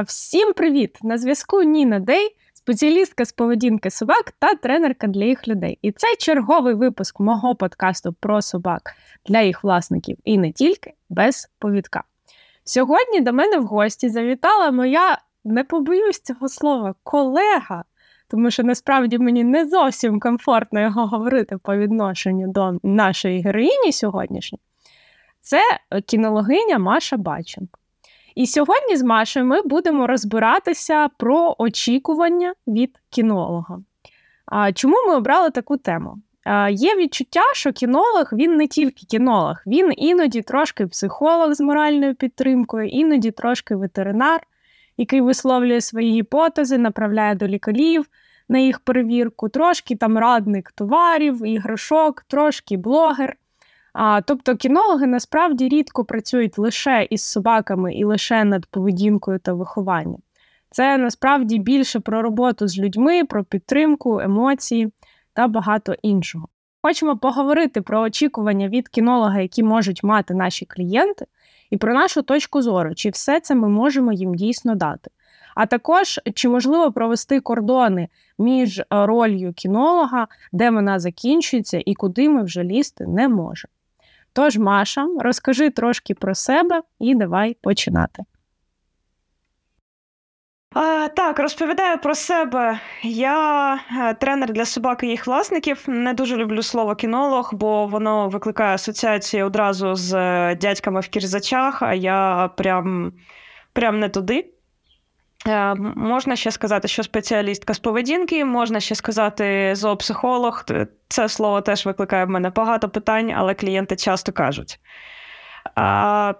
Всім привіт! На зв'язку Ніна Дей, спеціалістка з поведінки собак та тренерка для їх людей. І це черговий випуск мого подкасту про собак для їх власників і не тільки без повідка. Сьогодні до мене в гості завітала моя, не побоюсь цього слова, колега, тому що насправді мені не зовсім комфортно його говорити по відношенню до нашої героїні сьогоднішньої. Це кінологиня Маша Баченко. І сьогодні з Машею ми будемо розбиратися про очікування від кінолога. А Чому ми обрали таку тему? Є відчуття, що кінолог він не тільки кінолог, він іноді трошки психолог з моральною підтримкою, іноді трошки ветеринар, який висловлює свої гіпотези, направляє до лікарів на їх перевірку, трошки там радник товарів, іграшок, трошки блогер. А, Тобто кінологи насправді рідко працюють лише із собаками і лише над поведінкою та вихованням. Це насправді більше про роботу з людьми, про підтримку, емоції та багато іншого. Хочемо поговорити про очікування від кінолога, які можуть мати наші клієнти, і про нашу точку зору, чи все це ми можемо їм дійсно дати. А також чи можливо провести кордони між е, ролью кінолога, де вона закінчується, і куди ми вже лізти не можемо. Тож, Маша, розкажи трошки про себе і давай починати. А, Так, розповідаю про себе. Я е, тренер для собак і їх власників. Не дуже люблю слово кінолог, бо воно викликає асоціації одразу з е, дядьками в кірзачах, а я прям, прям не туди. Е, можна ще сказати, що спеціалістка з поведінки, можна ще сказати зоопсихолог. Це слово теж викликає в мене багато питань, але клієнти часто кажуть. А,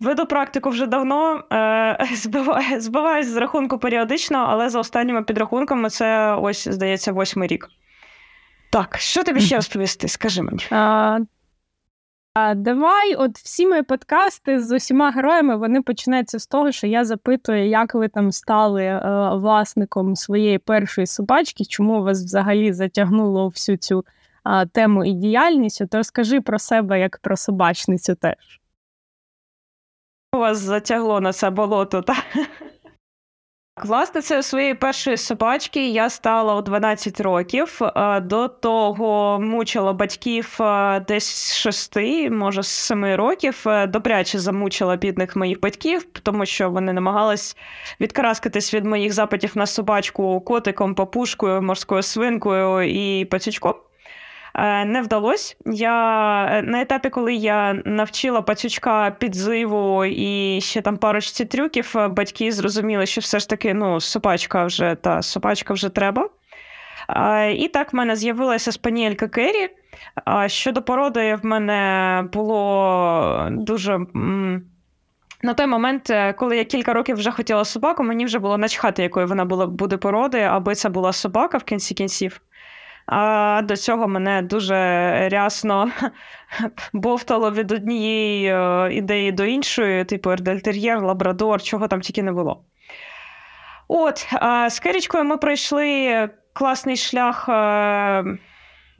Веду практику вже давно, е, збиваю, збиваюсь з рахунку періодично, але за останніми підрахунками це ось, здається, восьмий рік. Так, що тобі ще розповісти? Скажи мені. А, Давай, от всі мої подкасти з усіма героями вони починаються з того, що я запитую, як ви там стали е, власником своєї першої собачки, чому вас взагалі затягнуло всю цю е, тему і діяльність. То розкажи про себе як про собачницю теж. Вас затягло на це болото, так? Власне, своєї першої собачки я стала у 12 років. Е, до того мучила батьків е, десь 6, може з 7 років. Е, добряче замучила бідних моїх батьків, тому що вони намагались відкараскатись від моїх запитів на собачку котиком, папушкою, морською свинкою і пацючком. Е, не вдалося. Я е, на етапі, коли я навчила пацючка підзиву і ще там парочці трюків, е, батьки зрозуміли, що все ж таки ну, собачка вже та собачка вже треба. І так в мене з'явилася спаніелька Керрі. Щодо породи, в мене було дуже. На той момент, коли я кілька років вже хотіла собаку, мені вже було начхати, якою вона була буде породи, аби це була собака в кінці кінців. А до цього мене дуже рясно бовтало від однієї е, ідеї до іншої, типу Ердельтер'єр, Лабрадор, чого там тільки не було. От, з Керічкою ми пройшли класний шлях.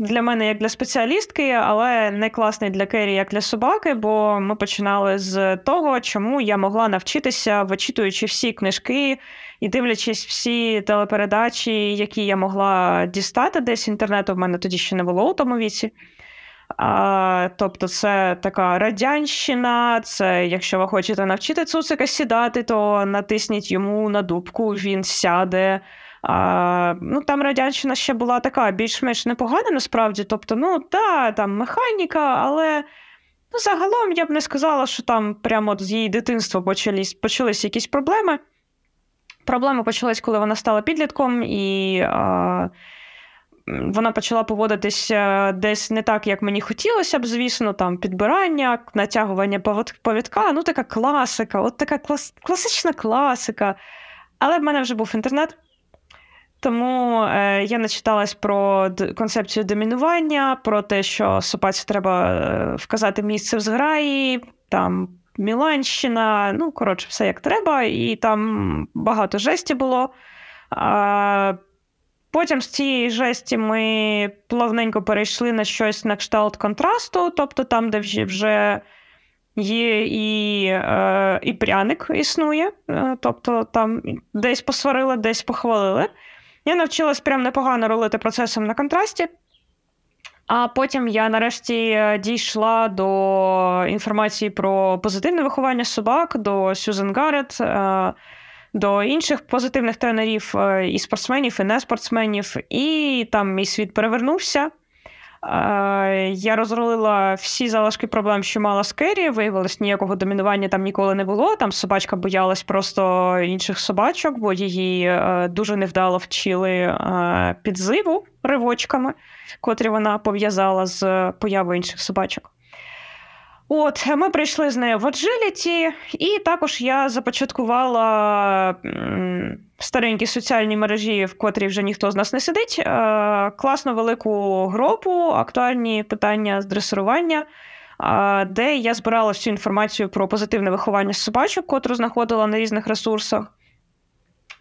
Для мене як для спеціалістки, але не класний для Кері як для собаки, бо ми починали з того, чому я могла навчитися, вичитуючи всі книжки і дивлячись всі телепередачі, які я могла дістати десь інтернету, в мене тоді ще не було у тому віці. А, Тобто, це така радянщина. Це якщо ви хочете навчити цуцика сідати, то натисніть йому на дубку, він сяде. А, ну, Там радянщина ще була така більш-менш непогана, насправді. Тобто, ну, та, там механіка, але ну, загалом я б не сказала, що там прямо з її дитинства почались, почались якісь проблеми. Проблеми почались, коли вона стала підлітком, і а, вона почала поводитися десь не так, як мені хотілося б, звісно, там підбирання, натягування повідка. Ну, така класика, от така клас, класична класика. Але в мене вже був інтернет. Тому е, я начиталась про концепцію домінування, про те, що собаці треба е, вказати місце в зграї, там Міланщина, ну, коротше, все як треба, і там багато жесті було. А, Потім з цієї жесті ми плавненько перейшли на щось на кшталт контрасту, тобто там, де вже Є і е, і пряник існує, е, тобто там десь посварили, десь похвалили. Я навчилась прям непогано ролити процесом на контрасті. А потім я нарешті е, дійшла до інформації про позитивне виховання собак, до Сюзен Гаррет, е, до інших позитивних тренерів е, і спортсменів, і не спортсменів. І там мій світ перевернувся. Я розролила всі залишки проблем, що мала з Керрі. Виявилось, ніякого домінування там ніколи не було. Там собачка боялась просто інших собачок, бо її дуже невдало вчили підзиву ривочками, котрі вона пов'язала з появою інших собачок. От, ми прийшли з нею в Agility, і також я започаткувала старенькі соціальні мережі, в котрій вже ніхто з нас не сидить. Е, класну велику групу, актуальні питання з дресирування, е, де я збирала всю інформацію про позитивне виховання собачок, котру знаходила на різних ресурсах.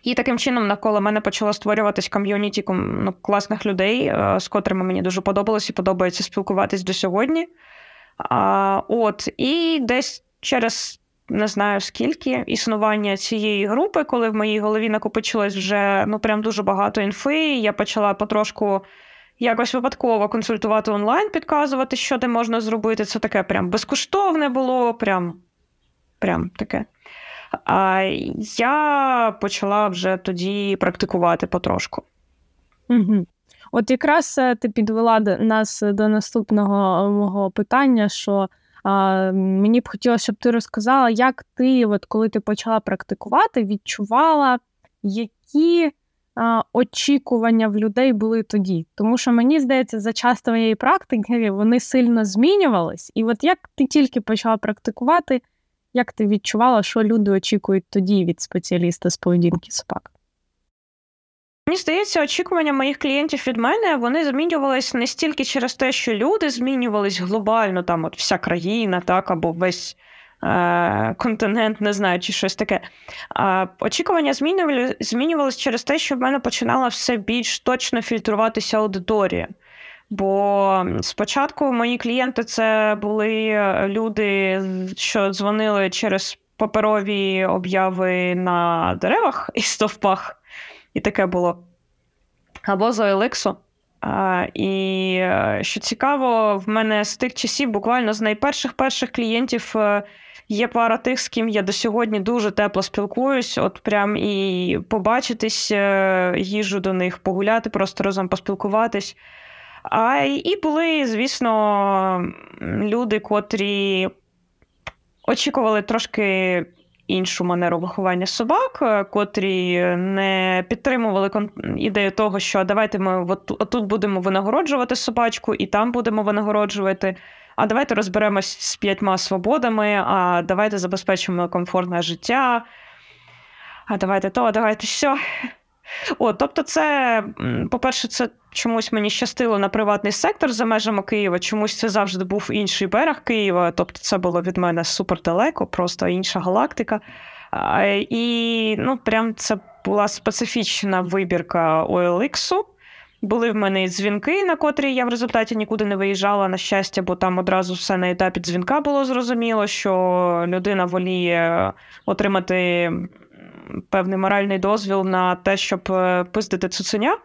І таким чином навколо мене почало створюватись ком'юніті ну, класних людей, е, з котрими мені дуже подобалось і подобається спілкуватись до сьогодні. А, От, І десь через не знаю скільки існування цієї групи, коли в моїй голові накопичилось вже ну прям дуже багато інфи. Я почала потрошку якось випадково консультувати онлайн, підказувати, що де можна зробити. Це таке прям безкоштовне було, прям, прям таке. А я почала вже тоді практикувати потрошку. Угу. От якраз е, ти підвела нас до наступного е, мого питання, що а, мені б хотілося, щоб ти розказала, як ти, от коли ти почала практикувати, відчувала, які а, очікування в людей були тоді. Тому що мені здається, за час твоєї практики вони сильно змінювались. І от як ти тільки почала практикувати, як ти відчувала, що люди очікують тоді від спеціаліста з поведінки собак? Мені здається, очікування моїх клієнтів від мене вони змінювалися не стільки через те, що люди змінювались глобально, там от вся країна, так, або весь е- континент, не знаю, чи щось таке. А Очікування змінювалися через те, що в мене починала все більш точно фільтруватися аудиторія. Бо спочатку мої клієнти це були люди, що дзвонили через паперові обяви на деревах і стовпах і таке було. Або з OLX. А, І е, що цікаво, в мене з тих часів, буквально з найперших перших клієнтів, е, є пара тих, з ким я до сьогодні дуже тепло спілкуюсь. От прям і побачитись, е, їжу до них, погуляти, просто разом поспілкуватись. А і були, звісно, люди, котрі очікували трошки іншу манеру виховання собак, е, котрі не підтримували ідею того, що давайте ми от, отут будемо винагороджувати собачку, і там будемо винагороджувати. А давайте розберемось з п'ятьма свободами, а давайте забезпечимо комфортне життя. А давайте то, а давайте все. О, тобто, це, по-перше, це чомусь мені щастило на приватний сектор за межами Києва. Чомусь це завжди був інший берег Києва. Тобто, це було від мене супер далеко, просто інша галактика. І ну, прям це була специфічна вибірка OLX. Були в мене дзвінки, на котрі я в результаті нікуди не виїжджала, на щастя, бо там одразу все на етапі дзвінка було зрозуміло, що людина воліє отримати певний моральний дозвіл на те, щоб е, пиздити цуценя,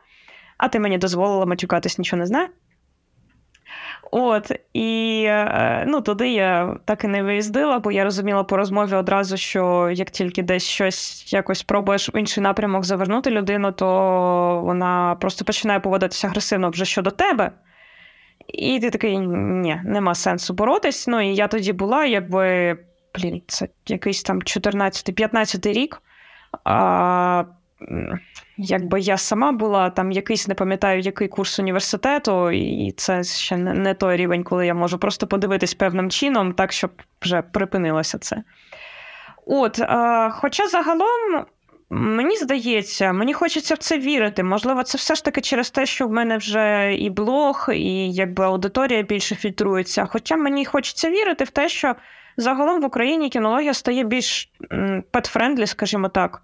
а ти мені дозволила матюкатись, нічого не знаю. От, і е, ну, туди я так і не виїздила, бо я розуміла по розмові одразу, що як тільки десь щось якось пробуєш в інший напрямок завернути людину, то вона просто починає поводитися агресивно вже щодо тебе. І ти такий, ні, нема сенсу боротись. Ну і я тоді була, якби, блін, це якийсь там 14-15 рік. А, Якби я сама була там якийсь, не пам'ятаю, який курс університету, і це ще не той рівень, коли я можу просто подивитись певним чином, так, щоб вже припинилося це. От, а, Хоча загалом. Мені здається, мені хочеться в це вірити. Можливо, це все ж таки через те, що в мене вже і блог, і якби аудиторія більше фільтрується. Хоча мені хочеться вірити в те, що загалом в Україні кінологія стає більш pet-friendly, скажімо так.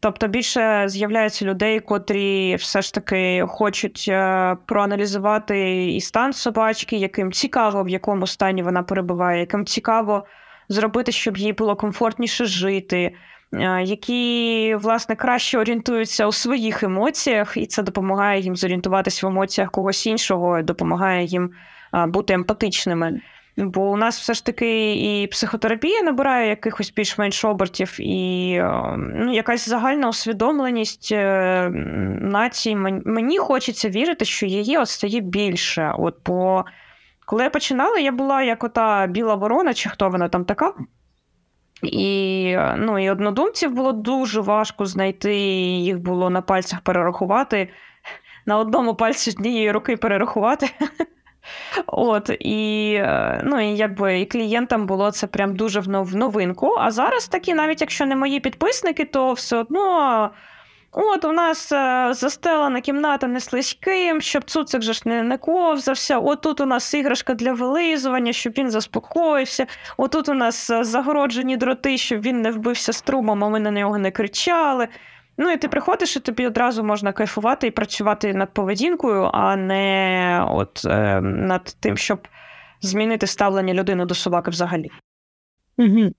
Тобто більше з'являється людей, котрі все ж таки хочуть е, проаналізувати і стан собачки, яким цікаво, в якому стані вона перебуває, яким цікаво зробити, щоб їй було комфортніше жити. Які, власне, краще орієнтуються у своїх емоціях, і це допомагає їм зорієнтуватися в емоціях когось іншого, допомагає їм бути емпатичними. Бо у нас все ж таки і психотерапія набирає якихось більш-менш обертів, і ну, якась загальна усвідомленість е, нації. Мені хочеться вірити, що її от стає більше. От, Бо коли я починала, я була як ота біла ворона, чи хто вона там така. І ну, і однодумців було дуже важко знайти, їх було на пальцях перерахувати. На одному пальці однієї руки перерахувати. От, І е, ну, і якби і клієнтам було це прям дуже в новинку. А зараз такі, навіть якщо не мої підписники, то все одно. От у нас е, застелена кімната не слизьким, щоб цуцик же ж не, не ковзався. От тут у нас іграшка для вилизування, щоб він заспокоївся. Отут у нас е, загороджені дроти, щоб він не вбився струмом, а ми на нього не кричали. Ну і ти приходиш, і тобі одразу можна кайфувати і працювати над поведінкою, а не от е, над тим, щоб змінити ставлення людини до собаки взагалі. Угу.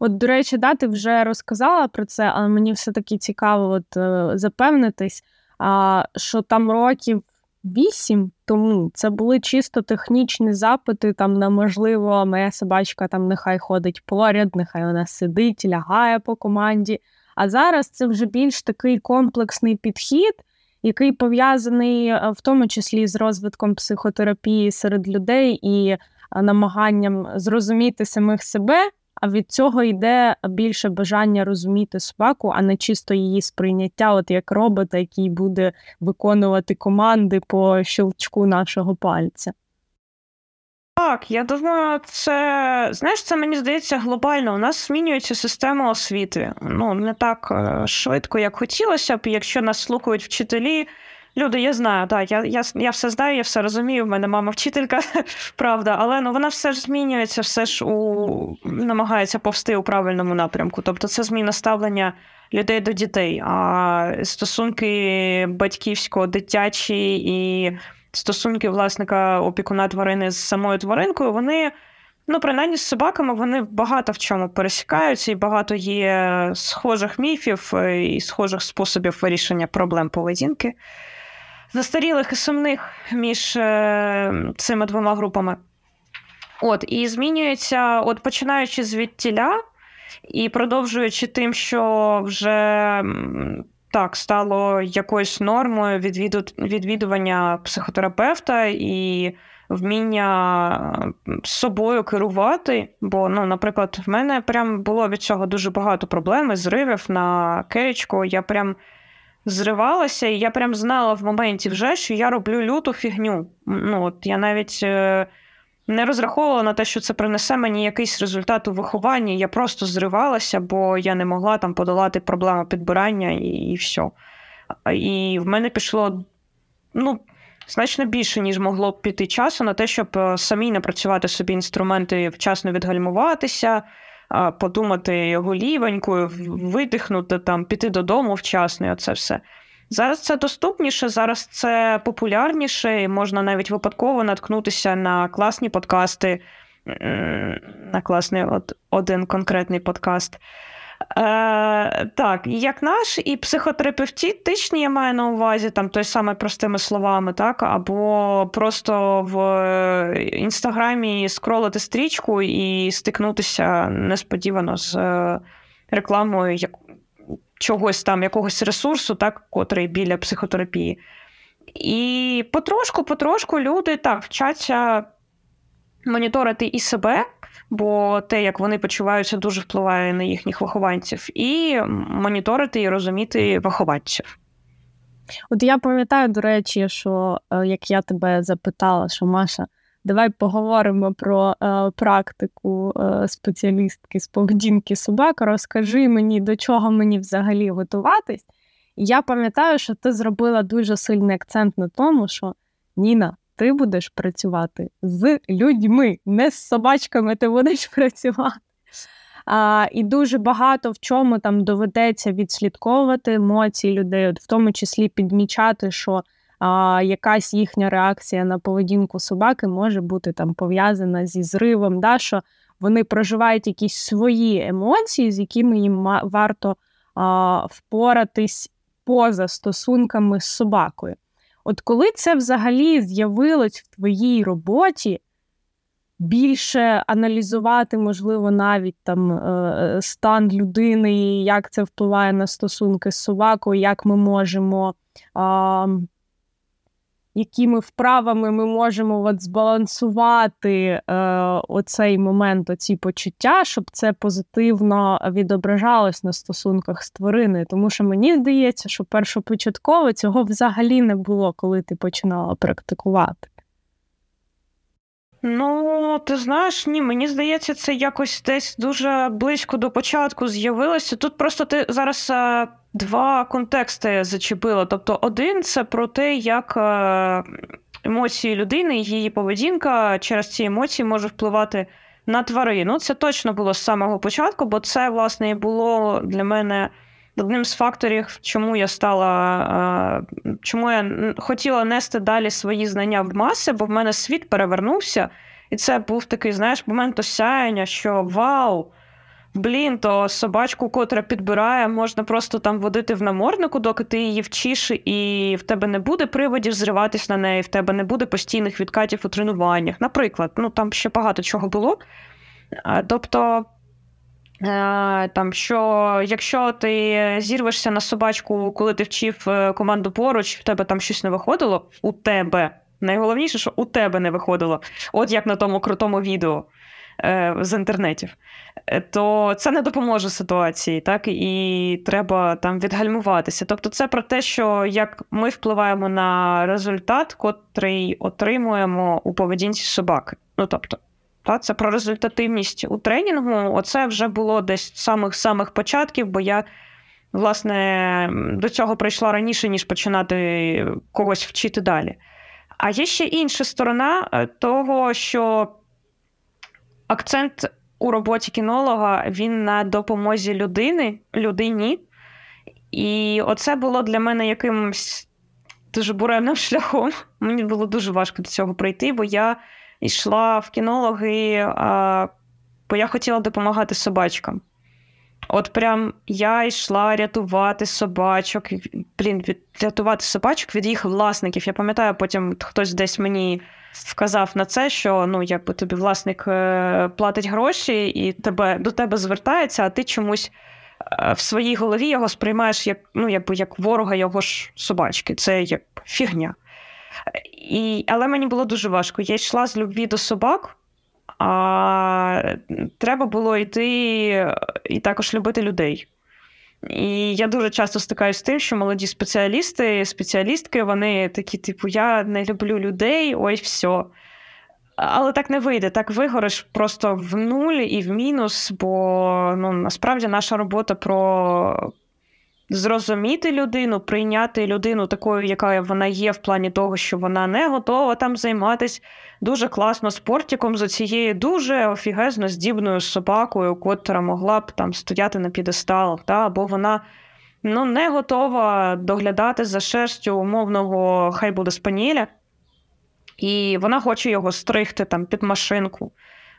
От, до речі, да, ти вже розказала про це, але мені все-таки цікаво от, е, запевнитись, а, що там років вісім тому це були чисто технічні запити там на можливо, моя собачка там нехай ходить поряд, нехай вона сидить, лягає по команді. А зараз це вже більш такий комплексний підхід, який пов'язаний е, в тому числі з розвитком психотерапії серед людей і е, намаганням зрозуміти самих себе. А від цього йде більше бажання розуміти собаку, а не чисто її сприйняття, от як робота, який буде виконувати команди по щелчку нашого пальця. Так, я думаю, це знаєш, це мені здається глобально. У нас змінюється система освіти. Ну не так е, швидко, як хотілося б. Якщо нас слухають вчителі, люди, я знаю, так, я я, я все знаю, я все розумію. В мене мама вчителька, правда, але ну вона все ж змінюється, все ж у намагається повсти у правильному напрямку. Тобто, це зміна ставлення людей до дітей, а стосунки батьківсько-дитячі і стосунки власника опікуна тварини з самою тваринкою, вони, ну, принаймні з собаками, вони багато в чому пересікаються, і багато є схожих міфів е, і схожих способів вирішення проблем поведінки. Застарілих і сумних між е, цими двома групами. От, І змінюється, от починаючи звідтіля і продовжуючи тим, що вже так стало якоюсь нормою відвіду... відвідування психотерапевта і вміння з собою керувати. Бо, ну, наприклад, в мене прям було від цього дуже багато проблем, зривів на керечку. Я прям зривалася, і я прям знала в моменті вже, що я роблю люту фігню. Ну, от Я навіть. Е, не розраховувала на те, що це принесе мені якийсь результат у вихованні. Я просто зривалася, бо я не могла там подолати проблему підбирання і, і все. І в мене пішло ну, значно більше, ніж могло б піти часу на те, щоб е, самі напрацювати собі інструменти, вчасно відгальмуватися, подумати голівенькою, видихнути, там, піти додому вчасно, і оце все. Зараз це доступніше, зараз це популярніше, і можна навіть випадково наткнутися на класні подкасти, на класний от, один конкретний подкаст. Е, Так, як наш, і психотерапевтичні я маю на увазі, там той саме простими словами, так, або просто в інстаграмі скролити стрічку і стикнутися несподівано з е, рекламою, чогось там, якогось ресурсу, так, котрий біля психотерапії. І потрошку-потрошку люди так вчаться моніторити і себе, бо те, як вони почуваються, дуже впливає на їхніх вихованців, і моніторити і розуміти вихованців. От я пам'ятаю, до речі, що е, як я тебе запитала, що Маша. Давай поговоримо про е, практику е, спеціалістки з поведінки собак. Розкажи мені, до чого мені взагалі готуватись. Я пам'ятаю, що ти зробила дуже сильний акцент на тому, що Ніна, ти будеш працювати з людьми, не з собачками ти будеш працювати. А, І дуже багато в чому там доведеться відслідковувати емоції людей, от в тому числі підмічати, що а, якась їхня реакція на поведінку собаки може бути там пов'язана зі зривом. да, що вони проживають якісь свої емоції, з якими їм варто а, впоратись поза стосунками з собакою. От коли це взагалі з'явилось в твоїй роботі, більше аналізувати, можливо, навіть там е, стан людини, як це впливає на стосунки з собакою, як ми можемо якими вправами ми можемо от збалансувати е, оцей момент, оці почуття, щоб це позитивно відображалось на стосунках з твариною. Тому що мені здається, що першопочатково цього взагалі не було, коли ти починала практикувати. Ну, ти знаєш, ні, мені здається, це якось десь дуже близько до початку з'явилося. Тут просто ти зараз е, два контексти зачепила. Тобто, один це про те, як е, емоції людини, її поведінка через ці емоції може впливати на тварину. Це точно було з самого початку, бо це, власне, і було для мене. Одним з факторів, чому я стала, чому я хотіла нести далі свої знання в маси, бо в мене світ перевернувся, і це був такий, знаєш, момент осяяння, що вау! Блін, то собачку, котра підбирає, можна просто там водити в наморнику, доки ти її вчиш, і в тебе не буде приводів зриватись на неї, в тебе не буде постійних відкатів у тренуваннях. Наприклад, ну там ще багато чого було. Тобто Е, там, що якщо ти зірвешся на собачку, коли ти вчив е, команду поруч, в тебе там щось не виходило, у тебе. Найголовніше, що у тебе не виходило, от як на тому крутому відео з інтернетів, е, то це не допоможе ситуації, так і треба там відгальмуватися. Тобто, це про те, що як ми впливаємо на результат, котрий отримуємо у поведінці собаки. Ну тобто. Та, Це про результативність у тренінгу. Оце вже було десь з самих-самих початків, бо я, власне, до цього прийшла раніше, ніж починати когось вчити далі. А є ще інша сторона е, того, що акцент у роботі кінолога він на допомозі людини, людині. І оце було для мене якимось дуже буремним шляхом. Мені було дуже важко до цього прийти, бо я йшла в кінологи, а, бо я хотіла допомагати собачкам. От прям я йшла рятувати собачок, блін, рятувати собачок від їх власників. Я пам'ятаю, потім хтось десь мені вказав на це, що ну, якби тобі власник е, платить гроші і тебе, до тебе звертається, а ти чомусь е, в своїй голові його сприймаєш як ну, якби, як ворога його ж собачки. Це як фігня. І, Але мені було дуже важко. Я йшла з любві до собак, а треба було йти і також любити людей. І я дуже часто стикаюся з тим, що молоді спеціалісти, спеціалістки, вони такі, типу, я не люблю людей, ой, все. Але так не вийде, так вигориш просто в нуль і в мінус, бо ну, насправді наша робота про зрозуміти людину, прийняти людину такою, яка вона є, в плані того, що вона не готова там займатися дуже класно спортиком за цією дуже офігезно здібною собакою, котра могла б там стояти на підесталах, та, або вона ну, не готова доглядати за шерстю умовного хай буде спаніля, і вона хоче його стригти там під машинку.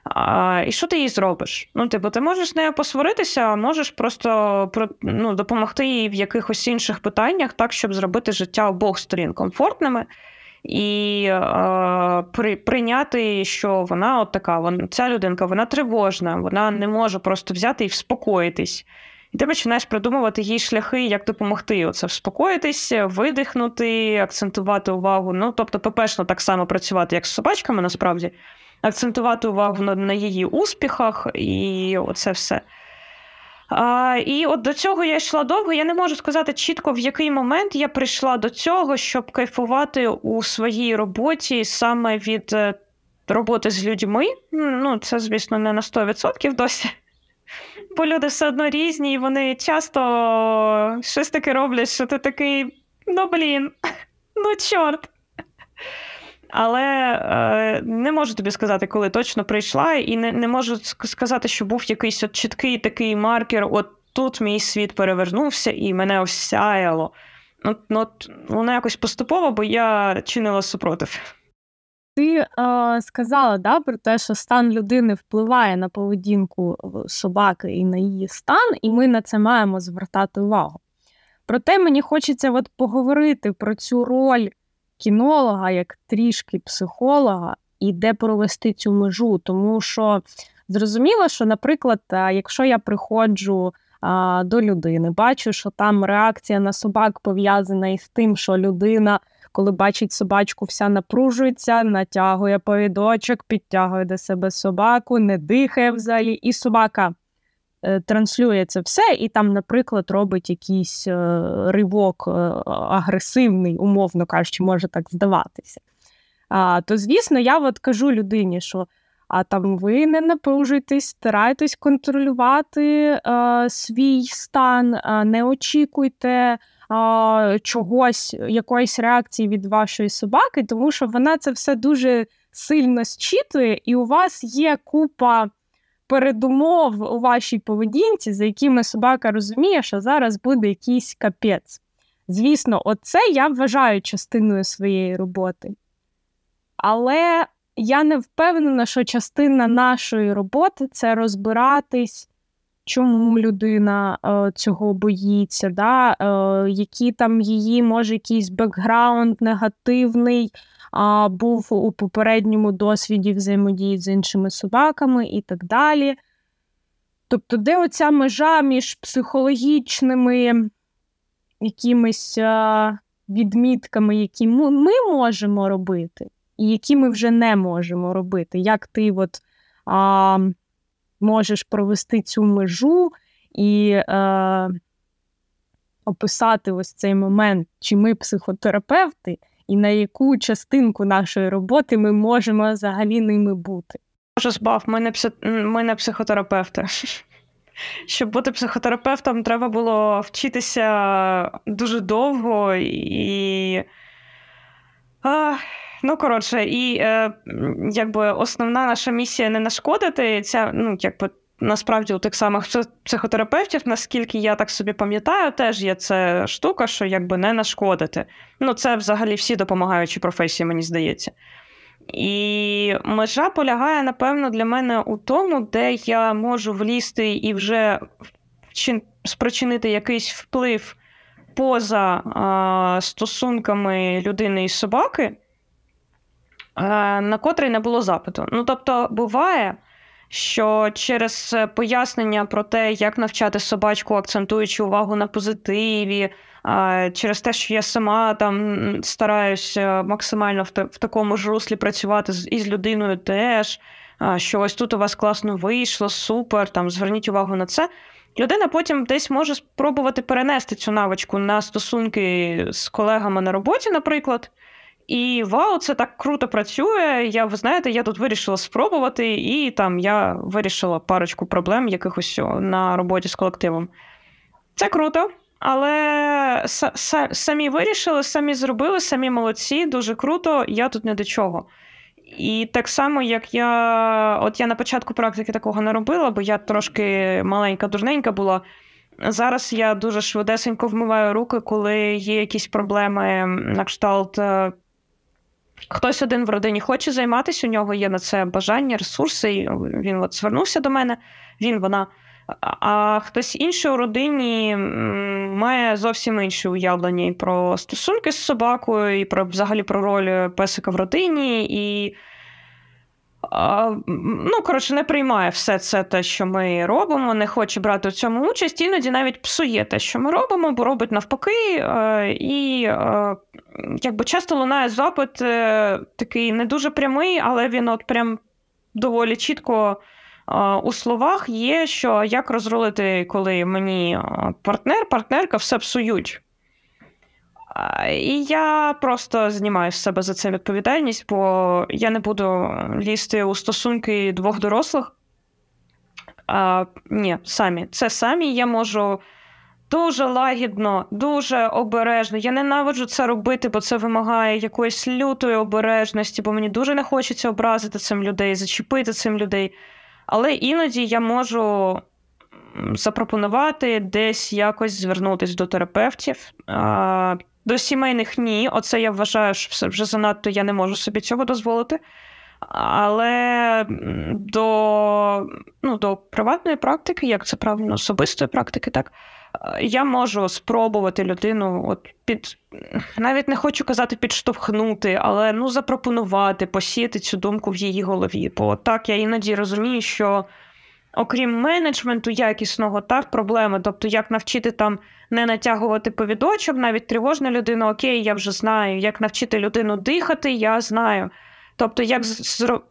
А, І що ти їй зробиш? Ну, типу, ти можеш з нею посваритися, можеш просто ну, допомогти їй в якихось інших питаннях, так, щоб зробити життя обох сторін комфортними. І е, при, прийняти, що вона от така, вона, ця людинка вона тривожна, вона не може просто взяти і вспокоїтись. І ти починаєш придумувати їй шляхи, як допомогти оце вспокоїтись, видихнути, акцентувати увагу. Ну, тобто, по-перше, так само працювати, як з собачками, насправді акцентувати увагу на, на її успіхах, і оце все. А, І от до цього я йшла довго. Я не можу сказати чітко, в який момент я прийшла до цього, щоб кайфувати у своїй роботі саме від е, роботи з людьми. Ну, це, звісно, не на 100% досі. Бо люди все одно різні, і вони часто щось таке роблять, що ти такий, ну блін, ну чорт. Але е, не можу тобі сказати, коли точно прийшла, і не не можу сказати, що був якийсь от чіткий такий маркер. От тут мій світ перевернувся і мене осяяло. От, от, Воно якось поступово, бо я чинила супротив. Ти е, сказала да, про те, що стан людини впливає на поведінку собаки і на її стан, і ми на це маємо звертати увагу. Проте мені хочеться от поговорити про цю роль кінолога як трішки психолога і де провести цю межу. Тому що зрозуміло, що, наприклад, якщо я приходжу а, до людини, бачу, що там реакція на собак пов'язана із тим, що людина. Коли бачить собачку, вся напружується, натягує повідочок, підтягує до себе собаку, не дихає взагалі, і собака Е, транслює це все, і там, наприклад, робить якийсь е, ривок е, агресивний, умовно кажучи, може так здаватися. А, То, звісно, я от кажу людині, що а там ви не напружуйтесь, старайтесь контролювати а, свій стан, а, не очікуйте а, чогось, якоїсь реакції від вашої собаки, тому що вона це все дуже сильно зчитує, і у вас є купа передумов у вашій поведінці, за якими собака розуміє, що зараз буде якийсь капець. Звісно, оце я вважаю частиною своєї роботи. Але я не впевнена, що частина нашої роботи це розбиратись, чому людина е, цього боїться, да? е, які там її, може, якийсь бекграунд негативний а, був у попередньому досвіді взаємодії з іншими собаками і так далі. Тобто, де оця межа між психологічними якимись а, відмітками, які ми можемо робити, і які ми вже не можемо робити. Як ти от, а, можеш провести цю межу і а, описати ось цей момент, чи ми психотерапевти, і на яку частинку нашої роботи ми можемо взагалі ними бути. Може, збав, ми не, псих... ми не психотерапевти. Щоб бути психотерапевтом, треба було вчитися дуже довго і. А, Ну, коротше, і е, якби основна наша місія не нашкодити. Ця, ну, якби Насправді, у тих самих психотерапевтів, наскільки я так собі пам'ятаю, теж є ця штука, що якби не нашкодити. Ну, це взагалі всі допомагаючі професії, мені здається. І межа полягає, напевно, для мене у тому, де я можу влізти і вже спричинити якийсь вплив поза а, стосунками людини і собаки, на котрий не було запиту. Ну, тобто, буває що через е, пояснення про те, як навчати собачку, акцентуючи увагу на позитиві, через те, що я сама там стараюся максимально в такому ж руслі працювати із людиною теж, що ось тут у вас класно вийшло, супер, там зверніть увагу на це. Людина потім десь може спробувати перенести цю навичку на стосунки з колегами на роботі, наприклад. І вау, це так круто працює. Я, ви знаєте, я тут вирішила спробувати, і там я вирішила парочку проблем якихось на роботі з колективом. Це круто, але самі вирішили, самі зробили, самі молодці, дуже круто, я тут не до чого. І так само, як я от я на початку практики такого не робила, бо я трошки маленька, дурненька була. Зараз я дуже швидесенько вмиваю руки, коли є якісь проблеми на кшталт е, Хтось один в родині хоче займатися, у нього є на це бажання, ресурси, і він от звернувся до мене, він, вона. А хтось інший у родині має зовсім інше уявлення і про стосунки з собакою, і про взагалі про роль песика в родині, і ну, коротше, не приймає все це те, що ми робимо, не хоче брати в цьому участь, іноді навіть псує те, що ми робимо, бо робить навпаки. Е, і е, якби часто лунає запит е, такий не дуже прямий, але він от прям доволі чітко. У словах є, що як розрулити, коли мені партнер, партнерка все псують. І я просто знімаю з себе за це відповідальність, бо я не буду лізти у стосунки двох дорослих. А, Ні, самі. Це самі я можу дуже лагідно, дуже обережно. Я ненавиджу це робити, бо це вимагає якоїсь лютої обережності, бо мені дуже не хочеться образити цим людей, зачепити цим людей. Але іноді я можу запропонувати десь якось звернутися до терапевтів До сімейних ні. Оце я вважаю, що вже занадто я не можу собі цього дозволити. Але до ну, до приватної практики, як це правильно, особистої практики, так я можу спробувати людину, от під навіть не хочу казати підштовхнути, але ну запропонувати, посіяти цю думку в її голові. Бо так я іноді розумію, що окрім менеджменту якісного, так проблеми, тобто як навчити там не натягувати повідочок, навіть тривожна людина, окей, я вже знаю, як навчити людину дихати, я знаю. Тобто, як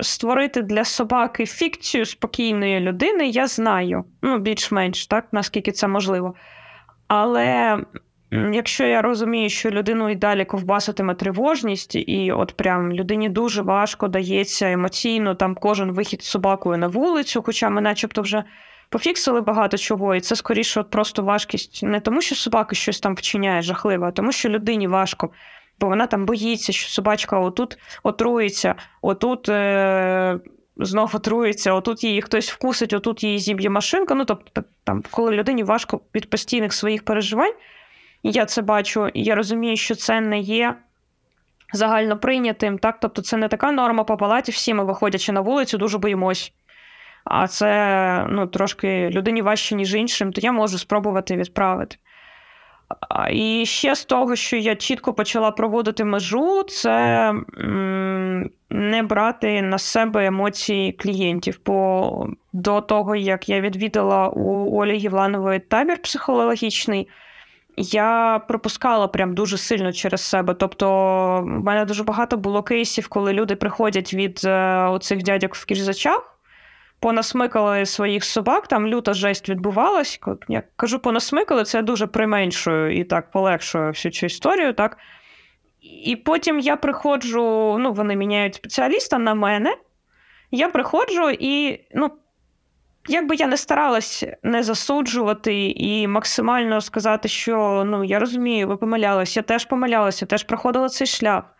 створити для собаки фікцію спокійної людини, я знаю. Ну, більш-менш, так, наскільки це можливо. Але якщо я розумію, що людину і далі ковбаситиме тривожність, і от прям людині дуже важко дається емоційно там кожен вихід з собакою на вулицю, хоча ми начебто вже пофіксили багато чого, і це скоріше от просто важкість не тому, що собака щось там вчиняє жахливо, а тому, що людині важко бо вона там боїться, що собачка отут отрується, отут е- знов отрується, отут її хтось вкусить, отут її зіб'є машинка. Ну, тобто, там, коли людині важко від постійних своїх переживань, я це бачу, і я розумію, що це не є. Загально прийнятим, так? Тобто це не така норма по палаті, всі ми, виходячи на вулицю, дуже боїмось. А це ну, трошки людині важче, ніж іншим, то я можу спробувати відправити. І ще з того, що я чітко почала проводити межу, це не брати на себе емоції клієнтів. Бо до того, як я відвідала у Олі Євланової табір психологічний, я пропускала прям дуже сильно через себе. Тобто, в мене дуже багато було кейсів, коли люди приходять від е, оцих дядьок в кірзачах понасмикали своїх собак, там люта жесть відбувалась. Я кажу, понасмикали, це дуже применшую і так полегшую всю цю історію. так. І потім я приходжу, ну, вони міняють спеціаліста на мене. Я приходжу і, ну, як би я не старалась не засуджувати і максимально сказати, що ну, я розумію, ви помилялись, я теж помилялася, теж проходила цей шлях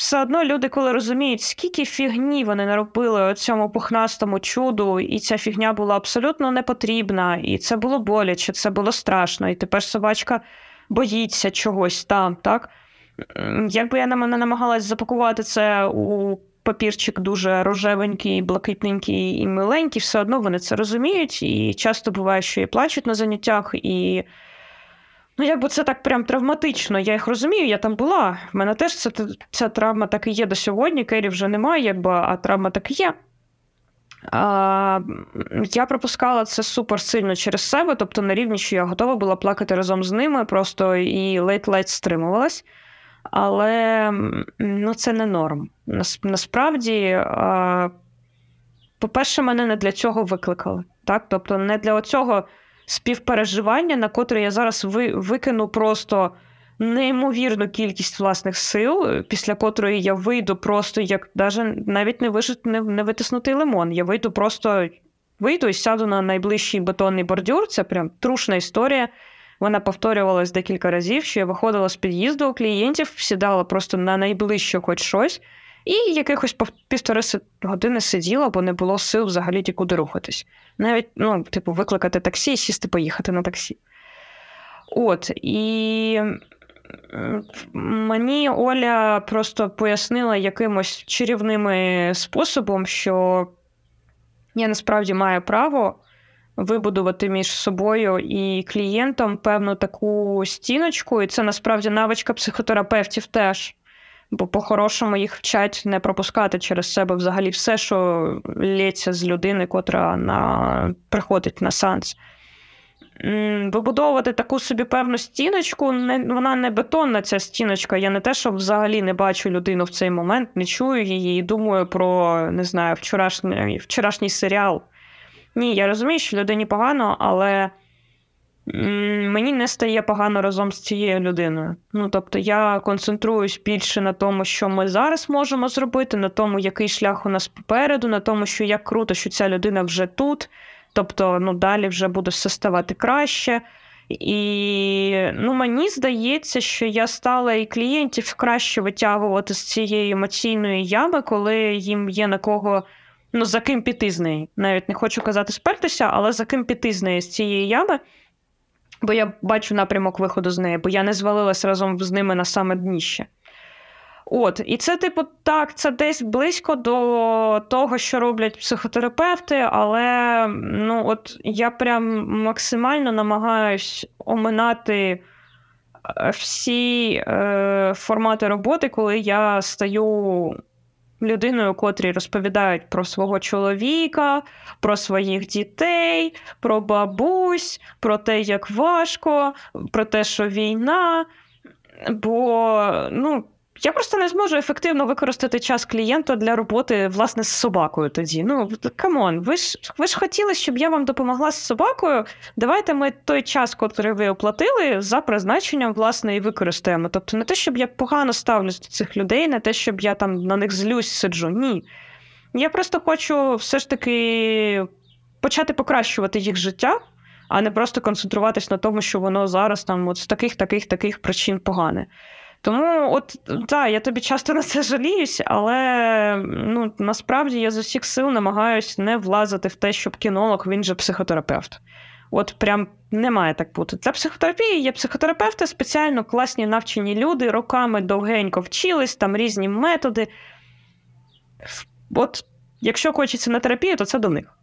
все одно люди, коли розуміють, скільки фігні вони наробили цьому пухнастому чуду, і ця фігня була абсолютно непотрібна, і це було боляче, це було страшно, і тепер собачка боїться чогось там, так? Якби я не намагалась запакувати це у папірчик дуже рожевенький, блакитненький і миленький, все одно вони це розуміють, і часто буває, що і плачуть на заняттях, і Ну, якби це так прям травматично. Я їх розумію, я там була. В мене теж це, ця травма так і є до сьогодні. Кері вже немає, якби, а травма так і є. А, Я пропускала це супер сильно через себе, тобто на рівні, що я готова була плакати разом з ними, просто і ледь-ледь стримувалась. Але ну, це не норм. Насправді, по-перше, мене не для цього викликали. Так? Тобто, не для цього співпереживання, на котре я зараз ви, викину просто неймовірну кількість власних сил, після котрої я вийду просто як навіть не вижит, не, не витиснутий лимон. Я вийду просто вийду і сяду на найближчий бетонний бордюр. Це прям трушна історія. Вона повторювалась декілька разів, що я виходила з під'їзду у клієнтів, сідала просто на найближче хоч щось, і якихось півтори години сиділа, бо не було сил взагалі нікуди рухатись. Навіть, ну, типу, викликати таксі сісти, поїхати на таксі. От, і мені Оля просто пояснила якимось чарівним способом, що я насправді маю право вибудувати між собою і клієнтом певну таку стіночку, і це насправді навичка психотерапевтів теж. Бо по-хорошому їх вчать не пропускати через себе взагалі все, що лється з людини, котра на... приходить на санс. Вибудовувати таку собі певну стіночку, не, вона не бетонна, ця стіночка. Я не те, що взагалі не бачу людину в цей момент, не чую її і думаю про не знаю, вчорашній, вчорашній серіал. Ні, я розумію, що людині погано, але мені не стає погано разом з цією людиною. Ну тобто я концентруюсь більше на тому, що ми зараз можемо зробити, на тому, який шлях у нас попереду, на тому, що як круто, що ця людина вже тут. Тобто, ну далі вже буде все ставати краще. І ну, мені здається, що я стала і клієнтів краще витягувати з цієї емоційної ями, коли їм є на кого, ну, за ким піти з неї. Навіть не хочу казати спертися, але за ким піти з неї з цієї ями. бо я бачу напрямок виходу з неї, бо я не звалилась разом з ними на саме дніще. От, і це, типу, так, це десь близько до того, що роблять психотерапевти, але ну, от я прям максимально намагаюсь оминати е, всі е, формати роботи, коли я стаю людиною, котрі розповідають про свого чоловіка, про своїх дітей, про бабусь, про те, як важко, про те, що війна. Бо, ну. Я просто не зможу ефективно використати час клієнта для роботи власне з собакою. Тоді ну come on, ви ж ви ж хотіли, щоб я вам допомогла з собакою. Давайте ми той час, котрий ви оплатили, за призначенням власне і використаємо. Тобто, не те, щоб я погано ставлюсь до цих людей, не те, щоб я там на них злюсь, сиджу. Ні. Я просто хочу все ж таки почати покращувати їх життя. А не просто концентруватись на тому, що воно зараз там от з таких, таких, таких причин погане. Тому, от так, я тобі часто на це жаліюсь, але ну, насправді я з усіх сил намагаюся не влазити в те, щоб кінолог, він же психотерапевт. От прям не має так бути. Для психотерапії є психотерапевти, спеціально класні навчені люди, роками довгенько вчились, там різні методи. От якщо хочеться на терапію, то це до них.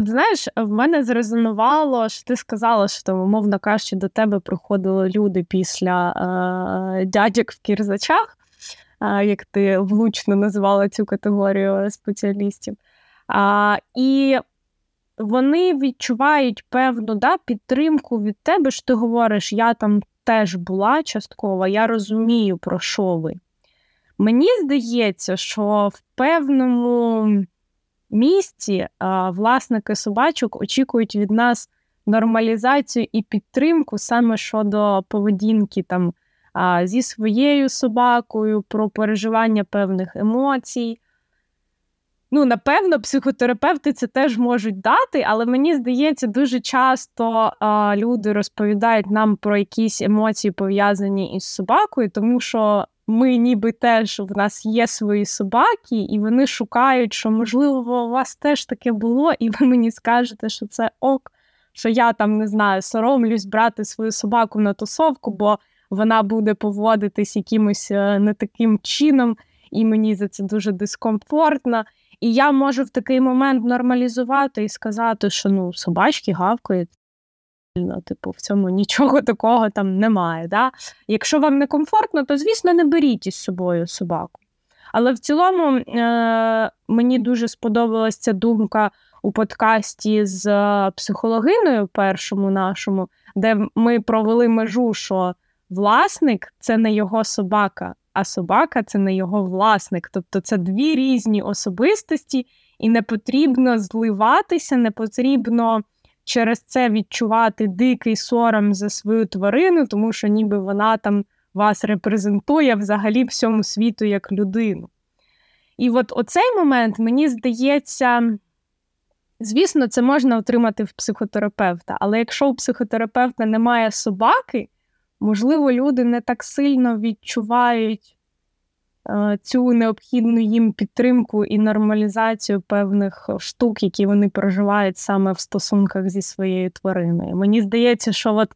Знаєш, в мене зрезонувало, що ти сказала, що там, умовно кажучи, до тебе приходили люди після е, дядьок в кірзачах, е, як ти влучно називала цю категорію спеціалістів. А, І вони відчувають певну да, підтримку від тебе, що ти говориш, я там теж була частково, я розумію, про що ви. Мені здається, що в певному місті власники собачок очікують від нас нормалізацію і підтримку саме щодо поведінки там зі своєю собакою, про переживання певних емоцій. Ну, напевно, психотерапевти це теж можуть дати, але мені здається, дуже часто а, люди розповідають нам про якісь емоції пов'язані із собакою, тому що ми ніби теж в нас є свої собаки, і вони шукають, що, можливо, у вас теж таке було, і ви мені скажете, що це ок, що я там не знаю, соромлюсь брати свою собаку на тусовку, бо вона буде поводитись якимось е, не таким чином, і мені за це дуже дискомфортно. І я можу в такий момент нормалізувати і сказати, що ну собачки гавкають, Типу, в цьому нічого такого там немає. Да? Якщо вам не комфортно, то, звісно, не беріть із собою собаку. Але в цілому е- мені дуже сподобалася ця думка у подкасті з психологиною, першому нашому, де ми провели межу, що власник це не його собака, а собака це не його власник. Тобто це дві різні особистості, і не потрібно зливатися, не потрібно через це відчувати дикий сором за свою тварину, тому що ніби вона там вас репрезентує взагалі всьому світу як людину. І от оцей момент, мені здається, звісно, це можна отримати в психотерапевта, але якщо у психотерапевта немає собаки, можливо, люди не так сильно відчувають цю необхідну їм підтримку і нормалізацію певних штук, які вони проживають саме в стосунках зі своєю твариною. Мені здається, що от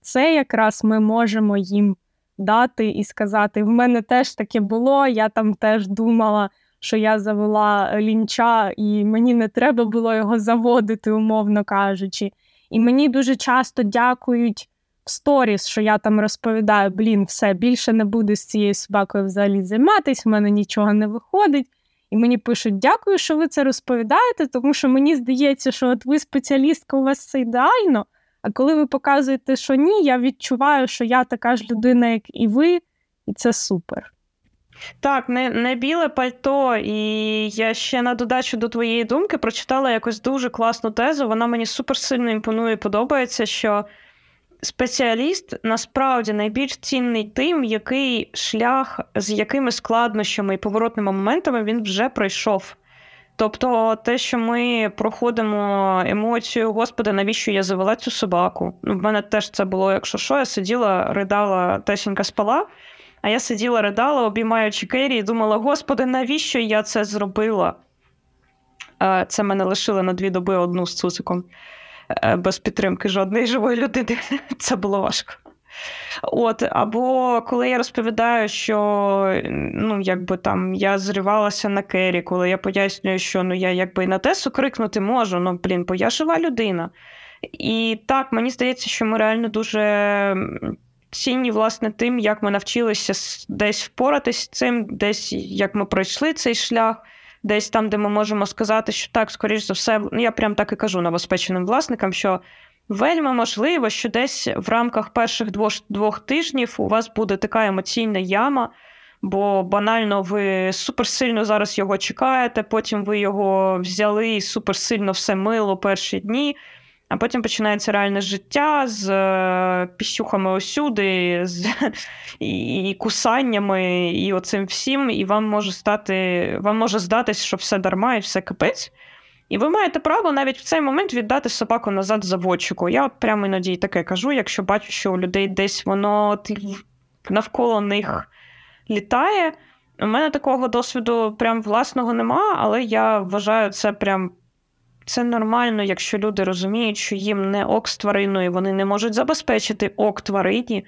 це якраз ми можемо їм дати і сказати: в мене теж таке було, я там теж думала. Що я завела лінча, і мені не треба було його заводити, умовно кажучи. І мені дуже часто дякують сторіс, що я там розповідаю, блін, все, більше не буду з цією собакою взагалі займатися, в мене нічого не виходить. І мені пишуть, дякую, що ви це розповідаєте, тому що мені здається, що от ви спеціалістка, у вас все ідеально. А коли ви показуєте, що ні, я відчуваю, що я така ж людина, як і ви, і це супер. Так, не не біле пальто, і я ще на додачу до твоєї думки прочитала якось дуже класну тезу. Вона мені супер сильно імпонує, подобається, що спеціаліст насправді найбільш цінний тим, який шлях з якими складнощами і поворотними моментами він вже пройшов. Тобто, те, що ми проходимо емоцію, Господи, навіщо я завела цю собаку? Ну, в мене теж це було, якщо що, я сиділа, ридала, тесенька спала, а я сиділа, ридала, обіймаючи Кері, і думала, Господи, навіщо я це зробила? Це мене лишили на дві доби одну з цуциком. Е, без підтримки жодної живої людини. Це було важко. От, Або коли я розповідаю, що ну, якби там я зривалася на кері, коли я пояснюю, що ну, я якби і на Тесу крикнути можу, ну блін, бо я жива людина. І так, мені здається, що ми реально дуже цінні, власне, тим, як ми навчилися десь впоратись з цим, десь як ми пройшли цей шлях, десь там, де ми можемо сказати, що так, скоріш за все, ну я прям так і кажу новоспеченим власникам, що вельми можливо, що десь в рамках перших двох, двох тижнів у вас буде така емоційна яма. Бо банально ви суперсильно зараз його чекаєте, потім ви його взяли і суперсильно все мило перші дні. А потім починається реальне життя з е, пісюхами осюди, з і, і кусаннями, і оцим всім, і вам може стати, вам може здатись, що все дарма і все капець. І ви маєте право навіть в цей момент віддати собаку назад заводчику. Я от прямо іноді таке кажу, якщо бачу, що у людей десь воно навколо них літає. У мене такого досвіду прям власного нема, але я вважаю це прям це нормально, якщо люди розуміють, що їм не ок з твариною, вони не можуть забезпечити ок тварині,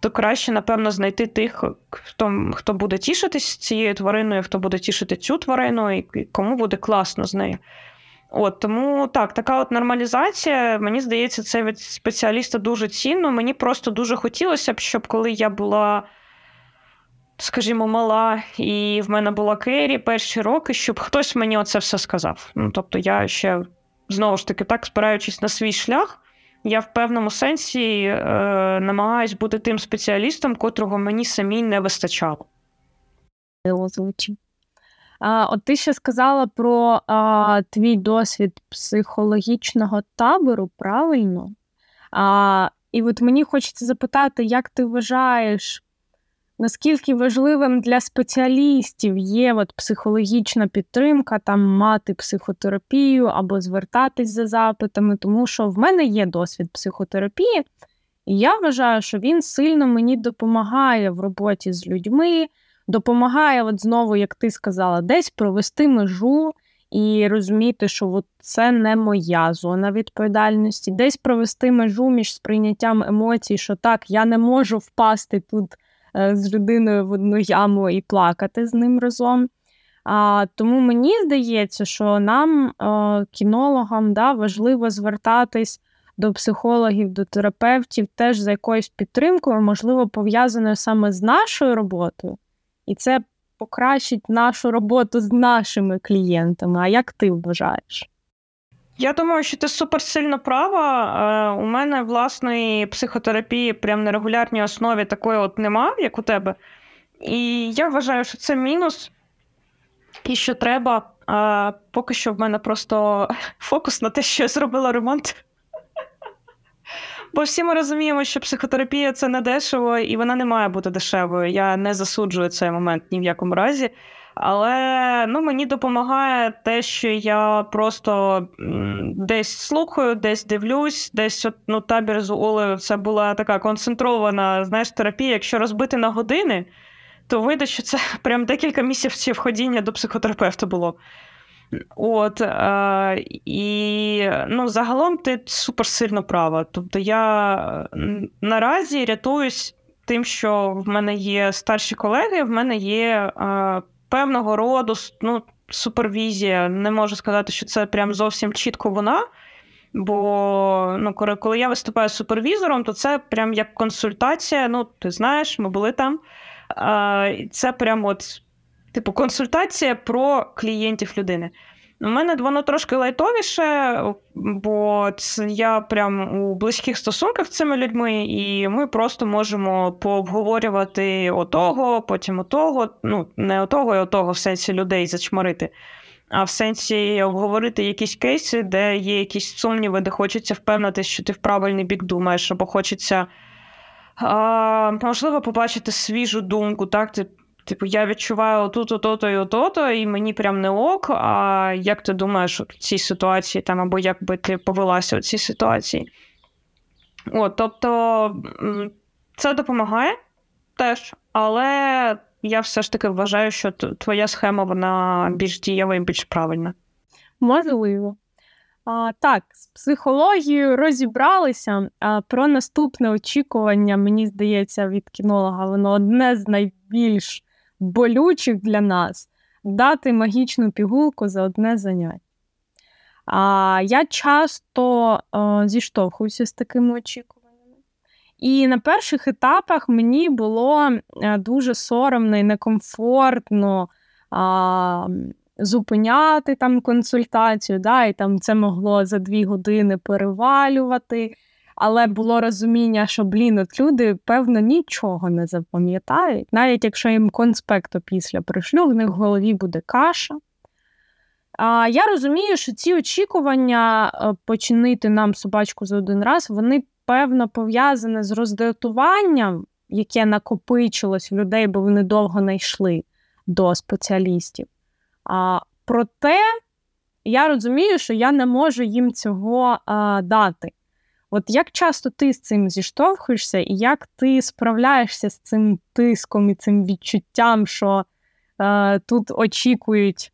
то краще, напевно, знайти тих, хто хто буде тішитись цією твариною, хто буде тішити цю тварину, і кому буде класно з нею. От Тому так, така от нормалізація, мені здається, це від спеціаліста дуже цінно. Мені просто дуже хотілося б, щоб коли я була скажімо, мала, і в мене була Кері перші роки, щоб хтось мені оце все сказав. Ну, Тобто, я ще знову ж таки, так, спираючись на свій шлях, я в певному сенсі е, намагаюсь бути тим спеціалістом, котрого мені самій не вистачало. А, От ти ще сказала про а, твій досвід психологічного табору, правильно? А, І от мені хочеться запитати, як ти вважаєш, наскільки важливим для спеціалістів є от психологічна підтримка, там мати психотерапію або звертатись за запитами, тому що в мене є досвід психотерапії, і я вважаю, що він сильно мені допомагає в роботі з людьми, допомагає, от знову, як ти сказала, десь провести межу. І розуміти, що от це не моя зона відповідальності, десь провести межу між сприйняттям емоцій, що так, я не можу впасти тут з людиною в одну яму і плакати з ним разом. А, Тому мені здається, що нам, е, кінологам, да, важливо звертатись до психологів, до терапевтів теж за якоюсь підтримкою, можливо, пов'язаною саме з нашою роботою. І це покращить нашу роботу з нашими клієнтами. А як ти вважаєш? Я думаю, що ти суперсильно права. Е, у мене власної психотерапії прям на регулярній основі такої от нема, як у тебе. І я вважаю, що це мінус, і що треба. А Поки що в мене просто фокус на те, що я зробила ремонт. Бо всі ми розуміємо, що психотерапія це не дешево, і вона не має бути дешевою. Я не засуджую цей момент ні в якому разі. Але ну, мені допомагає те, що я просто десь слухаю, десь дивлюсь, десь от, ну, табір з Олею це була така концентрована знаєш, терапія. Якщо розбити на години, то вийде, що це прям декілька місяців ходіння до психотерапевта було. От, е, І ну, загалом ти суперсильно права. Тобто я наразі рятуюсь тим, що в мене є старші колеги, в мене є. Е, певного роду ну, супервізія. Не можу сказати, що це прям зовсім чітко вона. Бо ну, коли я виступаю з супервізором, то це прям як консультація. Ну, ти знаєш, ми були там. Це прям от, типу, консультація про клієнтів людини. У мене воно трошки лайтовіше, бо я прям у близьких стосунках з цими людьми, і ми просто можемо пообговорювати отого, потім отого, ну, не отого і отого в сенсі людей зачмарити, а в сенсі обговорити якісь кейси, де є якісь сумніви, де хочеться впевнитися, що ти в правильний бік думаєш, або хочеться. А, Можливо, побачити свіжу думку, так? Ти Типу, я відчуваю отут, ото-то і ото-то, і мені прям не ок. А як ти думаєш в цій ситуації, там, або як би ти повелася у цій ситуації? От, Тобто це допомагає теж, але я все ж таки вважаю, що твоя схема вона більш дієва і більш правильна. Можливо. А, Так, з психологією розібралися. А Про наступне очікування, мені здається, від кінолога воно одне з найбільш болючих для нас дати магічну пігулку за одне заняття. А, Я часто а, зіштовхуюся з такими очікуваннями. І на перших етапах мені було дуже соромно і некомфортно. А, зупиняти там консультацію, да, і там це могло за дві години перевалювати. Але було розуміння, що блін, от люди, певно, нічого не запам'ятають. Навіть якщо їм конспекту після пришлю, в них в голові буде каша. А Я розумію, що ці очікування е, починити нам собачку за один раз, вони певно пов'язані з роздратуванням, яке накопичилось в людей, бо вони довго не йшли до спеціалістів. А, Проте я розумію, що я не можу їм цього а, дати. От як часто ти з цим зіштовхуєшся, і як ти справляєшся з цим тиском і цим відчуттям, що е, тут очікують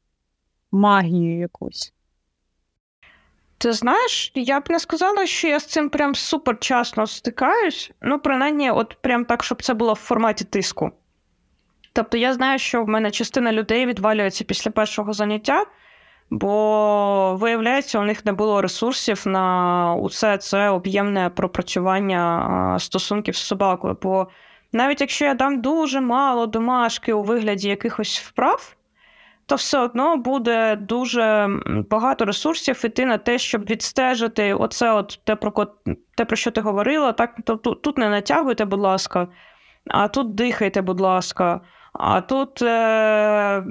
магію якусь? Ти знаєш, я б не сказала, що я з цим прям супер часто стикаюсь. Ну, принаймні, от прям так, щоб це було в форматі тиску. Тобто я знаю, що в мене частина людей відвалюється після першого заняття, бо, виявляється, у них не було ресурсів на усе це об'ємне пропрацювання стосунків з собакою. Бо навіть якщо я дам дуже мало домашки у вигляді якихось вправ, то все одно буде дуже багато ресурсів іти на те, щоб відстежити оце, от те, про те, про що ти говорила. Так, Тобто тут не натягуйте, будь ласка, а тут дихайте, будь ласка. А тут е,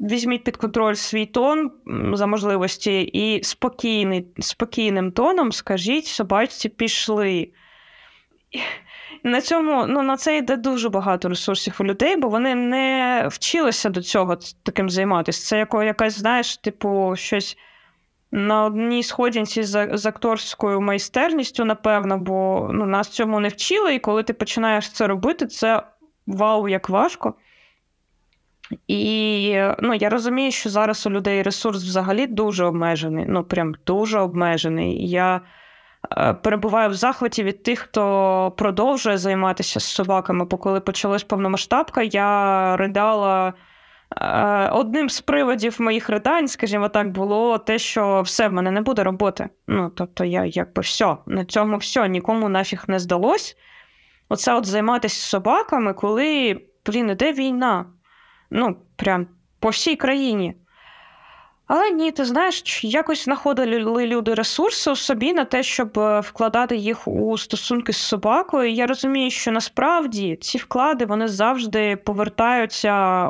візьміть під контроль свій тон за можливості і спокійний, спокійним тоном скажіть собачці пішли. На цьому ну, на це йде дуже багато ресурсів у людей, бо вони не вчилися до цього таким займатися. Це як, якась, знаєш, типу, щось на одній сходінці з, з акторською майстерністю, напевно, бо ну, нас цьому не вчили, і коли ти починаєш це робити, це вау, як важко. І ну, я розумію, що зараз у людей ресурс взагалі дуже обмежений. Ну, прям дуже обмежений. Я е, перебуваю в захваті від тих, хто продовжує займатися з собаками. Бо коли почалась повномасштабка, я ридала. Е, одним з приводів моїх ридань, скажімо так, було те, що все в мене не буде роботи. Ну, тобто, я якби все, на цьому все, нікому нафіг не здалось оце от займатися собаками, коли, блін, іде війна. Ну, прям по всій країні. Але ні, ти знаєш, якось знаходили люди ресурси у собі на те, щоб е, вкладати їх у стосунки з собакою. Я розумію, що насправді ці вклади вони завжди повертаються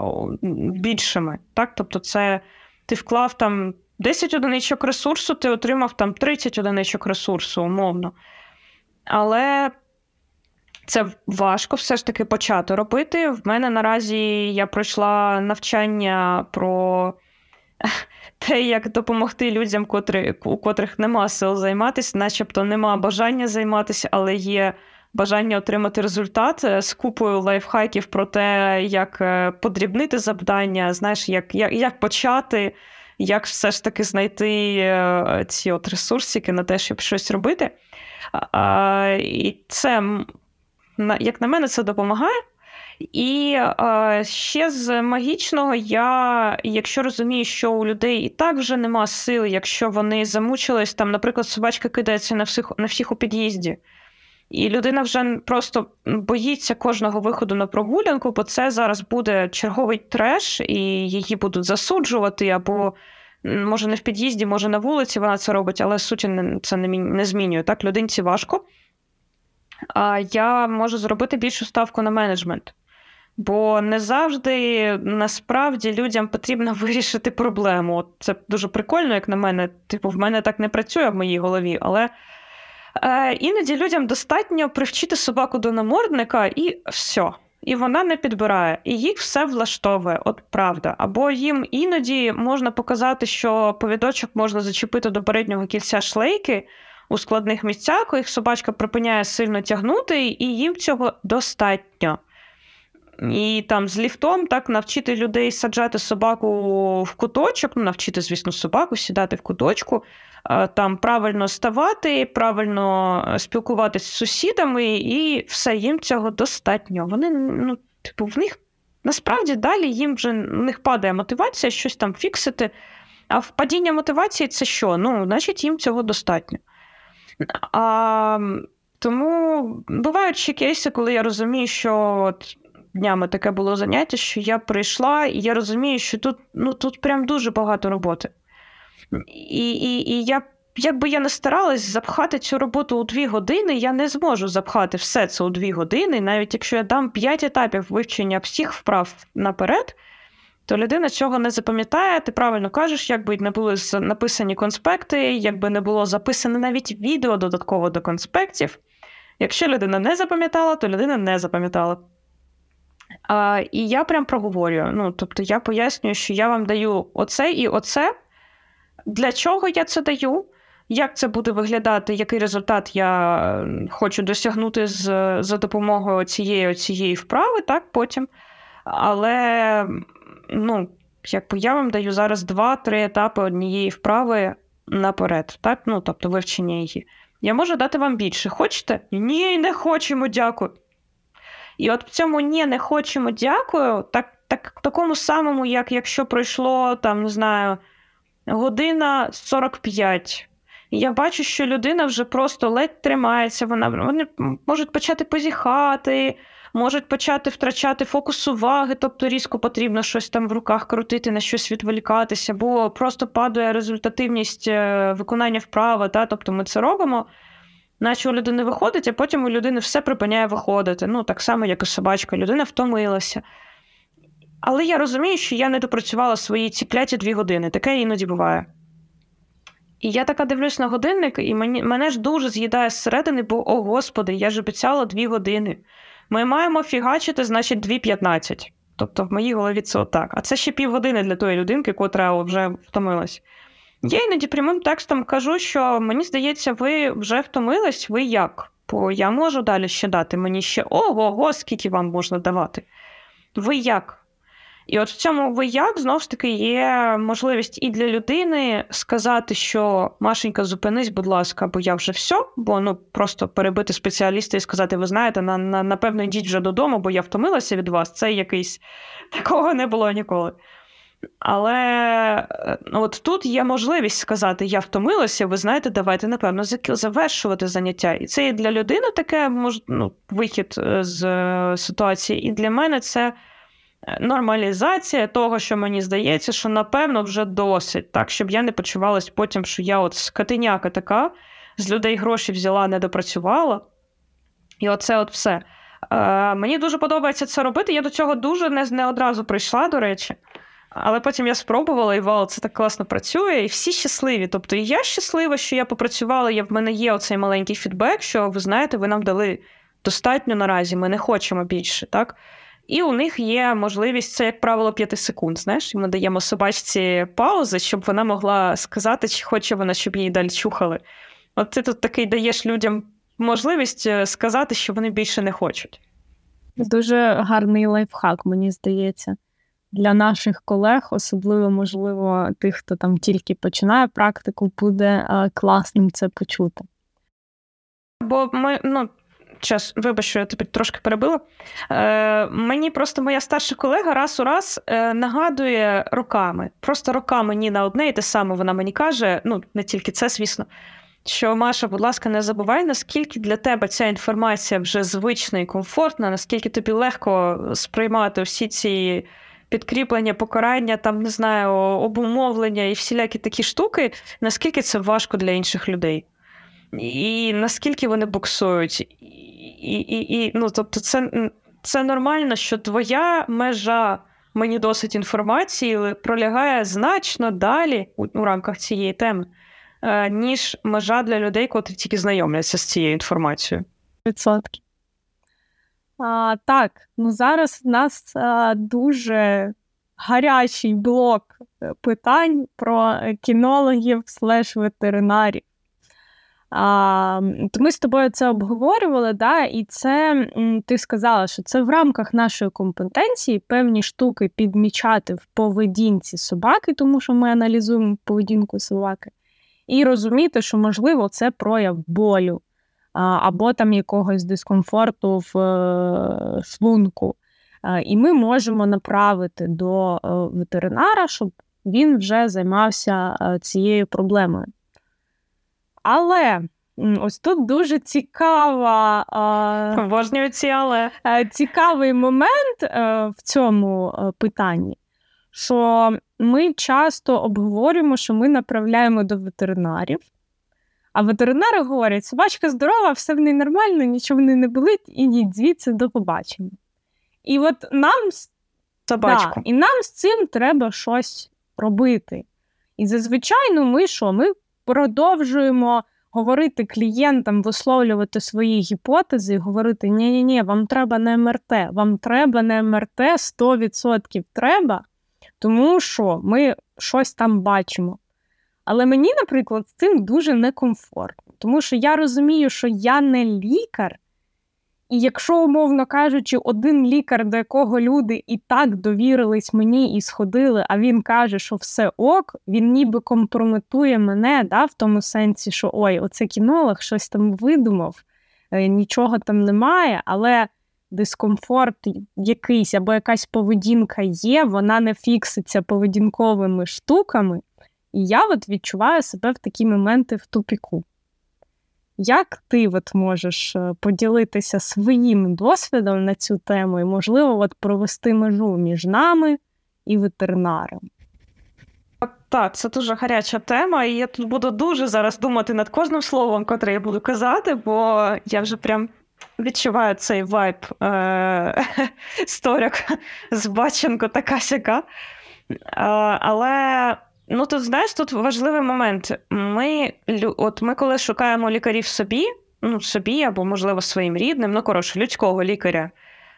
більшими. Так? Тобто, це ти вклав там 10 одиничок ресурсу, ти отримав там 30 одиничок ресурсу, умовно. Але це важко все ж таки почати робити. В мене наразі я пройшла навчання про те, як допомогти людям, котрі, у котрих нема сил займатися, начебто нема бажання займатися, але є бажання отримати результат е, з купою лайфхаків про те, як е, подрібнити завдання, знаєш, як, як, як почати. Як все ж таки знайти е, ці от ресурсики на те, щоб щось робити. І це як на мене, це допомагає. І е, ще з магічного, я, якщо розумію, що у людей і так вже нема сил, якщо вони замучились, там, наприклад, собачка кидається на всіх на всіх у під'їзді, і людина вже просто боїться кожного виходу на прогулянку, бо це зараз буде черговий треш, і її будуть засуджувати, або може не в під'їзді, може на вулиці вона це робить, але суті це не змінює. Так, людинці важко я можу зробити більшу ставку на менеджмент. Бо не завжди насправді людям потрібно вирішити проблему. Це дуже прикольно, як на мене. Типу, в мене так не працює в моїй голові, але е, іноді людям достатньо привчити собаку до намордника і все. І вона не підбирає, і їх все влаштовує, от правда. Або їм іноді можна показати, що повідочок можна зачепити до переднього кільця шлейки у складних місцях, їх собачка припиняє сильно тягнути, і їм цього достатньо. і там з ліфтом так навчити людей саджати собаку в куточок, ну, навчити, звісно, собаку сідати в куточку, там правильно ставати, правильно е, спілкуватися з сусідами, і все їм цього достатньо. Вони, ну, типу, в них насправді далі їм вже в них падає мотивація щось там фіксити. А впадіння мотивації це що? Ну, значить, їм цього достатньо. А, Тому бувають ще кейси, коли я розумію, що от днями таке було заняття, що я прийшла, і я розумію, що тут ну, тут прям дуже багато роботи. І і, і я, якби я не старалась запхати цю роботу у дві години, я не зможу запхати все це у дві години, навіть якщо я дам п'ять етапів вивчення всіх вправ наперед то людина цього не запам'ятає. Ти правильно кажеш, якби не були написані конспекти, якби не було записане навіть відео додатково до конспектів. Якщо людина не запам'ятала, то людина не запам'ятала. А, І я прям проговорюю. Ну, Тобто я пояснюю, що я вам даю оце і оце. Для чого я це даю? Як це буде виглядати, який результат я хочу досягнути з, за допомогою цієї цієї вправи, так, потім. Але ну, якби я вам даю зараз два-три етапи однієї вправи наперед, так? Ну, тобто вивчення її. Я можу дати вам більше. Хочете? Ні, не хочемо, дякую. І от в цьому ні, не хочемо, дякую, так, так, такому самому, як якщо пройшло, там, не знаю, година 45. І я бачу, що людина вже просто ледь тримається, вона вони можуть почати позіхати, можуть почати втрачати фокус уваги, тобто різко потрібно щось там в руках крутити, на щось відволікатися, бо просто падає результативність е, виконання вправи. Та? Тобто ми це робимо, наче у людини виходить, а потім у людини все припиняє виходити. Ну, Так само, як і собачка, людина втомилася. Але я розумію, що я не допрацювала свої ці кляті дві години. Таке іноді буває. І я така дивлюсь на годинник, і мені, мене ж дуже з'їдає зсередини, бо, о Господи, я ж обіцяла дві години. Ми маємо фігачити, значить, 2.15. Тобто в моїй голові це отак. А це ще півгодини для тої людинки, котра вже втомилась. Я іноді прямим текстом кажу, що мені здається, ви вже втомились, ви як? Бо я можу далі ще дати мені ще ого, скільки вам можна давати. Ви як? І от в цьому ви як знову ж таки є можливість і для людини сказати, що Машенька, зупинись, будь ласка, бо я вже все, бо ну просто перебити спеціаліста і сказати, ви знаєте, на, на, напевно, йдіть вже додому, бо я втомилася від вас. Це якийсь такого не було ніколи. Але е, от тут є можливість сказати, я втомилася, ви знаєте, давайте, напевно, завершувати заняття. І це і для людини таке мож, ну, вихід е, з е, ситуації, і для мене це нормалізація того, що мені здається, що напевно вже досить, так, щоб я не почувалась потім, що я от скотиняка така, з людей гроші взяла, не допрацювала. І оце от все. Е, Мені дуже подобається це робити. Я до цього дуже не, не одразу прийшла, до речі. Але потім я спробувала, і вау, це так класно працює, і всі щасливі. Тобто, і я щаслива, що я попрацювала, і в мене є оцей маленький фідбек, що ви знаєте, ви нам дали достатньо наразі, ми не хочемо більше. так? І у них є можливість, це, як правило, 5 секунд. Знаєш, і ми даємо собачці паузи, щоб вона могла сказати, чи хоче вона, щоб її далі чухали. От ти тут такий даєш людям можливість е, сказати, що вони більше не хочуть. Дуже гарний лайфхак, мені здається. Для наших колег, особливо, можливо, тих, хто там тільки починає практику, буде е, класним це почути. Бо ми, ну, час, вибач, що я тобі трошки перебила. Е, Мені просто моя старша колега раз у раз е, нагадує роками. Просто роками ні на одне і те саме вона мені каже, ну не тільки це, звісно. Що Маша, будь ласка, не забувай, наскільки для тебе ця інформація вже звична і комфортна, наскільки тобі легко сприймати всі ці підкріплення, покарання, там не знаю, обумовлення і всілякі такі штуки, наскільки це важко для інших людей, і наскільки вони буксують, і, і, і ну, тобто, це це нормально, що твоя межа мені досить інформації пролягає значно далі у, у рамках цієї теми, е, ніж межа для людей, котрі тільки знайомляться з цією інформацією. Відсотки. А, Так, ну зараз у нас а, дуже гарячий блок е, питань про кінологів слеш ветеринарів. А, Ми з тобою це обговорювали, да, і це ти сказала, що це в рамках нашої компетенції певні штуки підмічати в поведінці собаки, тому що ми аналізуємо поведінку собаки, і розуміти, що, можливо, це прояв болю або там якогось дискомфорту в е, шлунку. І ми можемо направити до е, ветеринара, щоб він вже займався е, цією проблемою. Але ось тут дуже цікава Обожнюю ці але. цікавий момент в цьому питанні, що ми часто обговорюємо, що ми направляємо до ветеринарів. А ветеринари говорять, собачка здорова, все в неї нормально, нічого в неї не болить, ідіть звідси до побачення. І от нам Собачку. Да, і нам з цим треба щось робити. І зазвичай ну, ми що? Ми продовжуємо говорити клієнтам, висловлювати свої гіпотези і говорити: ні ні ні вам треба не МРТ, вам треба не МРТ 100% треба, тому що ми щось там бачимо. Але мені, наприклад, з цим дуже некомфортно, тому що я розумію, що я не лікар. І якщо, умовно кажучи, один лікар, до якого люди і так довірились мені і сходили, а він каже, що все ок, він ніби компрометує мене, да, в тому сенсі, що ой, оце кінолог щось там видумав, е, нічого там немає, але дискомфорт якийсь або якась поведінка є, вона не фікситься поведінковими штуками. І я от відчуваю себе в такі моменти в тупіку. Як ти от можеш е, поділитися своїм досвідом на цю тему і, можливо, от провести межу між нами і ветеринаром? Так, це дуже гаряча тема, і я тут буду дуже зараз думати над кожним словом, котре я буду казати, бо я вже прям відчуваю цей вайб е- сторяк з Баченко така сяка. Е- але Ну, тут знаєш, тут важливий момент. Ми от ми коли шукаємо лікарів собі, ну, собі або, можливо, своїм рідним, ну, коротше, людського лікаря,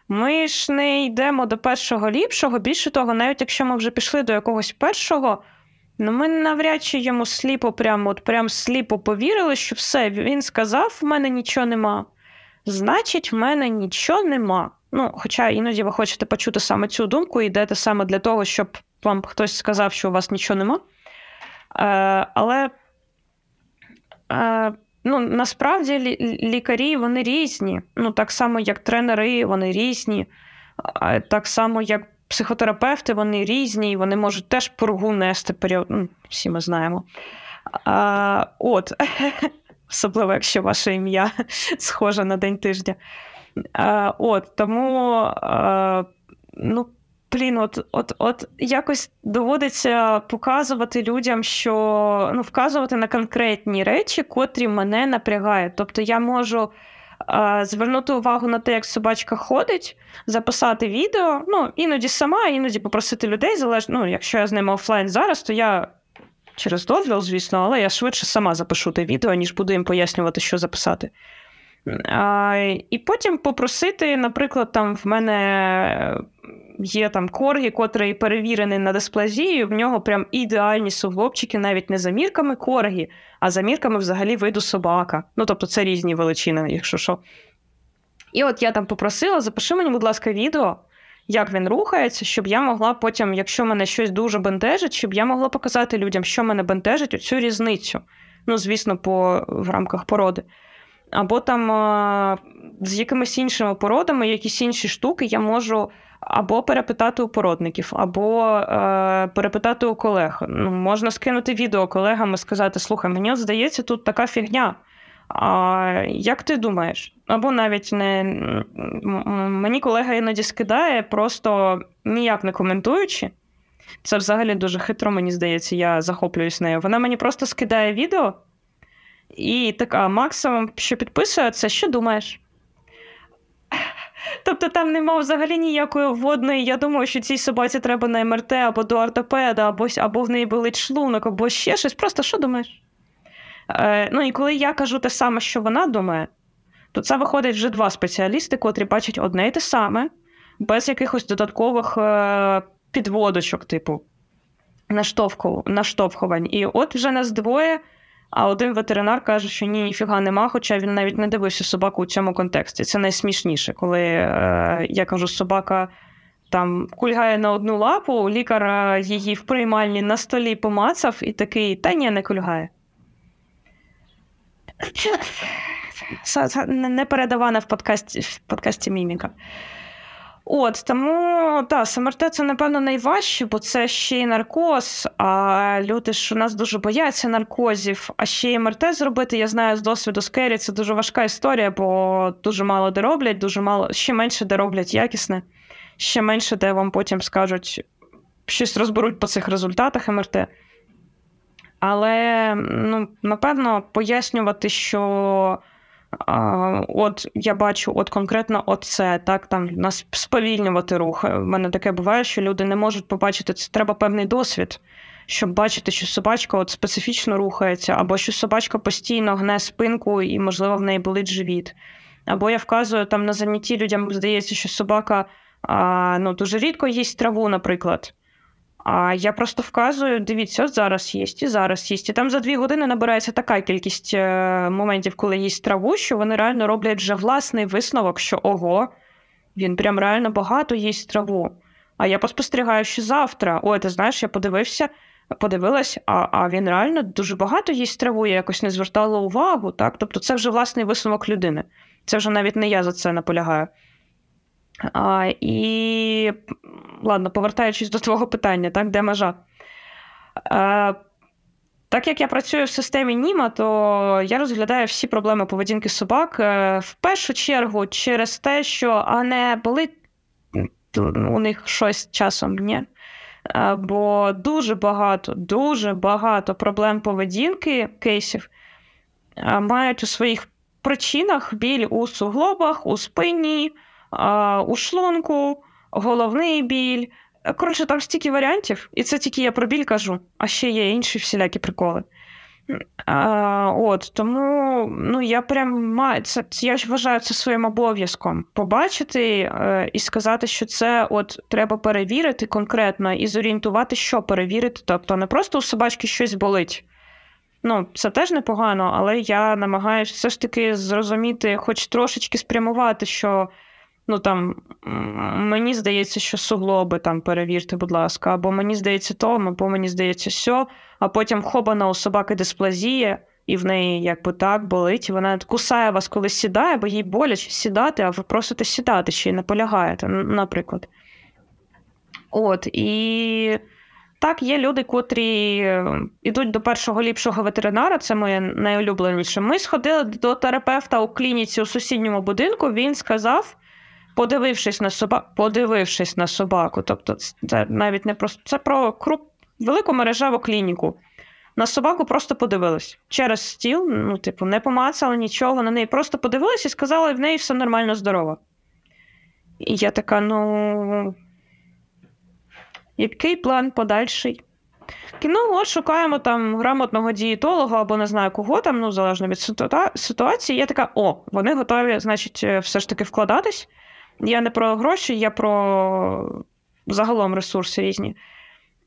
ми ж не йдемо до першого ліпшого. Більше того, навіть якщо ми вже пішли до якогось першого, ну ми навряд чи йому сліпо, прямо от прям сліпо повірили, що все, він сказав, в мене нічого нема. Значить, в мене нічого нема. Ну, Хоча іноді ви хочете почути саме цю думку і йдете саме для того, щоб вам хтось сказав, що у вас нічого нема. Е, Але е, ну, насправді лікарі вони різні. Ну, Так само, як тренери, вони різні, так само, як психотерапевти, вони різні, і вони можуть теж поругу нести період. Ну, всі ми знаємо. А, От, особливо, якщо ваше ім'я схоже на день тижня. А, От, Тому, а, ну, блін, от от, от якось доводиться показувати людям, що ну, вказувати на конкретні речі, котрі мене напрягають. Тобто я можу е, звернути увагу на те, як собачка ходить, записати відео, ну, іноді сама, іноді попросити людей, залежно, ну, якщо я з ними офлайн зараз, то я. Через дозвіл, звісно, але я швидше сама запишу те відео, ніж буду їм пояснювати, що записати. А, І потім попросити, наприклад, там в мене є там коргі, котрий перевірений на дисплазію, в нього прям ідеальні суглобчики, навіть не за мірками коргі, а за мірками взагалі виду собака. Ну, тобто це різні величини, якщо що. І от я там попросила, запиши мені, будь ласка, відео, як він рухається, щоб я могла потім, якщо мене щось дуже бентежить, щоб я могла показати людям, що мене бентежить, оцю різницю. Ну, звісно, по, в рамках породи. Або там з якимись іншими породами, якісь інші штуки я можу або перепитати у породників, або е, перепитати у колег. Ну, Можна скинути відео колегам і сказати: слухай, мені здається, тут така фігня. А Як ти думаєш? Або навіть не мені колега іноді скидає, просто ніяк не коментуючи. Це взагалі дуже хитро, мені здається, я захоплююсь нею. Вона мені просто скидає відео, і така максимум, що підписує, це що думаєш? Тобто там нема взагалі ніякої вводної. Я думаю, що цій собаці треба на МРТ або до ортопеда, або або в неї болить шлунок, або ще щось. Просто що думаєш? Е, Ну і коли я кажу те саме, що вона думає, то це виходить вже два спеціалісти, котрі бачать одне і те саме, без якихось додаткових е, підводочок, типу наштовхувань. І от вже нас двоє А один ветеринар каже, що ні, ніфіга нема, хоча він навіть не дивився собаку у цьому контексті. Це найсмішніше, коли е, я кажу, собака там кульгає на одну лапу, лікар е, її в приймальні на столі помацав і такий, та ні, не кульгає. Не передавана в подкасті в подкасті Міміка. От тому та СМРТ це напевно найважче, бо це ще й наркоз. А люди ж у нас дуже бояться наркозів. А ще й МРТ зробити. Я знаю з досвіду з Кері, це дуже важка історія, бо дуже мало де роблять, дуже мало ще менше де роблять якісне, ще менше де вам потім скажуть щось розберуть по цих результатах МРТ. Але ну, напевно пояснювати, що. От я бачу, от конкретно оце, так там нас сповільнювати рух. У мене таке буває, що люди не можуть побачити це. Треба певний досвід, щоб бачити, що собачка от специфічно рухається, або що собачка постійно гне спинку і, можливо, в неї болить живіт. Або я вказую там на занятті людям, здається, що собака а, ну, дуже рідко їсть траву, наприклад. А я просто вказую: дивіться, зараз їсть, і зараз їсть. І там за дві години набирається така кількість е, моментів, коли їсть траву, що вони реально роблять вже власний висновок, що ого, він прям реально багато їсть траву. А я поспостерігаю, що завтра, ой, ти знаєш, я подивився, подивилась, а а він реально дуже багато їсть траву, я якось не звертала увагу. так? Тобто це вже власний висновок людини. Це вже навіть не я за це наполягаю. А, І ладно, повертаючись до твого питання, так, де межа? А, так як я працюю в системі Німа, то я розглядаю всі проблеми поведінки собак е, в першу чергу через те, що а не болить у них щось часом ні. Бо дуже багато, дуже багато проблем поведінки кейсів мають у своїх причинах біль у суглобах, у спині у шлунку, головний біль. Коротше, там стільки варіантів, і це тільки я про біль кажу, а ще є інші всілякі приколи. А, От, Тому ну, я прям маю це, я вважаю це своїм обов'язком побачити е, і сказати, що це от треба перевірити конкретно і зорієнтувати, що перевірити. Тобто не просто у собачки щось болить. Ну, це теж непогано, але я намагаюся все ж таки зрозуміти, хоч трошечки спрямувати, що Ну там мені здається, що суглоби там перевірте, будь ласка, або мені здається то, або мені здається сьо, а потім хобана у собаки дисплазія, і в неї якби так болить, і вона кусає вас, коли сідає, бо їй боляче сідати, а ви просите сідати ще й наполягаєте, наприклад. От, і так, є люди, котрі йдуть до першого ліпшого ветеринара, це моє найулюбленіше. Ми сходили до терапевта у клініці у сусідньому будинку, він сказав подивившись на собаку, подивившись на собаку, тобто це навіть не просто це про круп, велику мережеву клініку. На собаку просто подивились через стіл, ну, типу, не помацали нічого, на неї просто подивились і сказали, в неї все нормально здорово. І я така, ну. Який план подальший? Ну, от шукаємо там грамотного дієтолога або не знаю кого там, ну, залежно від ситуації. Я така, о, вони готові, значить, е, все ж таки вкладатись. Я не про гроші, я про загалом ресурси різні.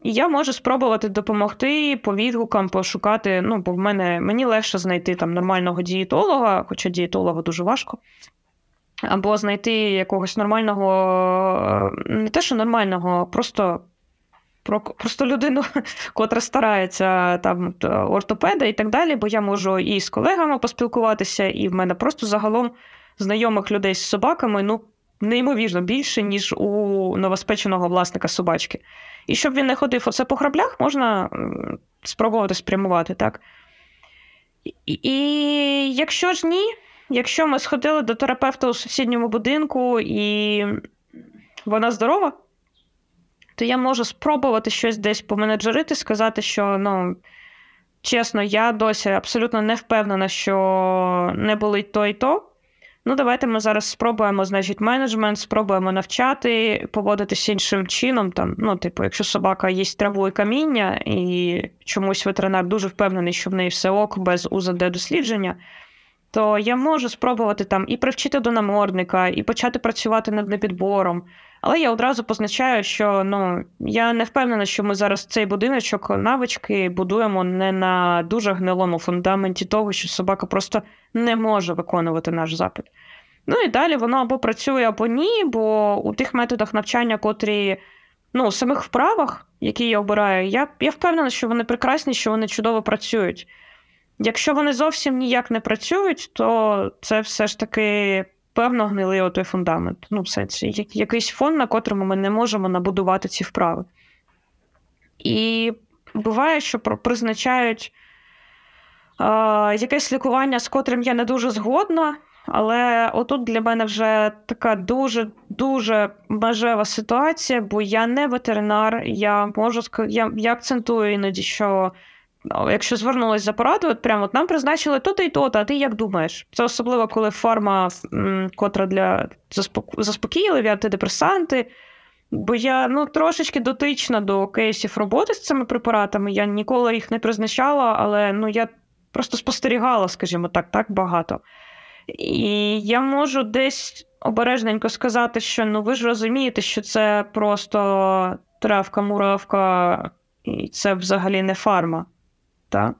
І я можу спробувати допомогти по відгукам, пошукати. Ну, бо в мене мені легше знайти там нормального дієтолога, хоча дієтолога дуже важко. Або знайти якогось нормального, не те, що нормального, просто про, просто людину, котра старається там ортопеда і так далі, бо я можу і з колегами поспілкуватися, і в мене просто загалом знайомих людей з собаками, ну, неймовірно більше, ніж у новоспеченого власника собачки. І щоб він не ходив оце по граблях, можна спробувати спрямувати, так? І, якщо ж ні, якщо ми сходили до терапевта у сусідньому будинку і вона здорова, то я можу спробувати щось десь поменеджерити, сказати, що ну, чесно, я досі абсолютно не впевнена, що не болить то і то. Ну, давайте ми зараз спробуємо, значить, менеджмент, спробуємо навчати, поводитися іншим чином. Там, Ну, типу, якщо собака їсть траву і каміння, і чомусь ветеринар дуже впевнений, що в неї все ок без УЗД дослідження, то я можу спробувати там і привчити до намордника, і почати працювати над непідбором, Але я одразу позначаю, що ну я не впевнена, що ми зараз цей будиночок навички будуємо не на дуже гнилому фундаменті того, що собака просто не може виконувати наш запит. Ну і далі воно або працює, або ні, бо у тих методах навчання, котрі ну, у самих вправах, які я обираю, я я впевнена, що вони прекрасні, що вони чудово працюють. Якщо вони зовсім ніяк не працюють, то це все ж таки певно гнилий отой фундамент. Ну, в сенсі, якийсь фон, на котрому ми не можемо набудувати ці вправи. І буває, що призначають е, якесь лікування, з котрим я не дуже згодна. Але отут для мене вже така дуже-дуже межева ситуація, бо я не ветеринар, я можу я, я акцентую іноді, що якщо звернулася за порадою, от прямо от нам призначили то-то і то-то, а ти як думаєш? Це особливо, коли форма, котра для заспокійливі, антидепресанти. Бо я ну, трошечки дотична до кейсів роботи з цими препаратами. Я ніколи їх не призначала, але ну, я просто спостерігала, скажімо так, так багато. І я можу десь обережненько сказати, що ну ви ж розумієте, що це просто травка, муравка, і це взагалі не фарма. Так?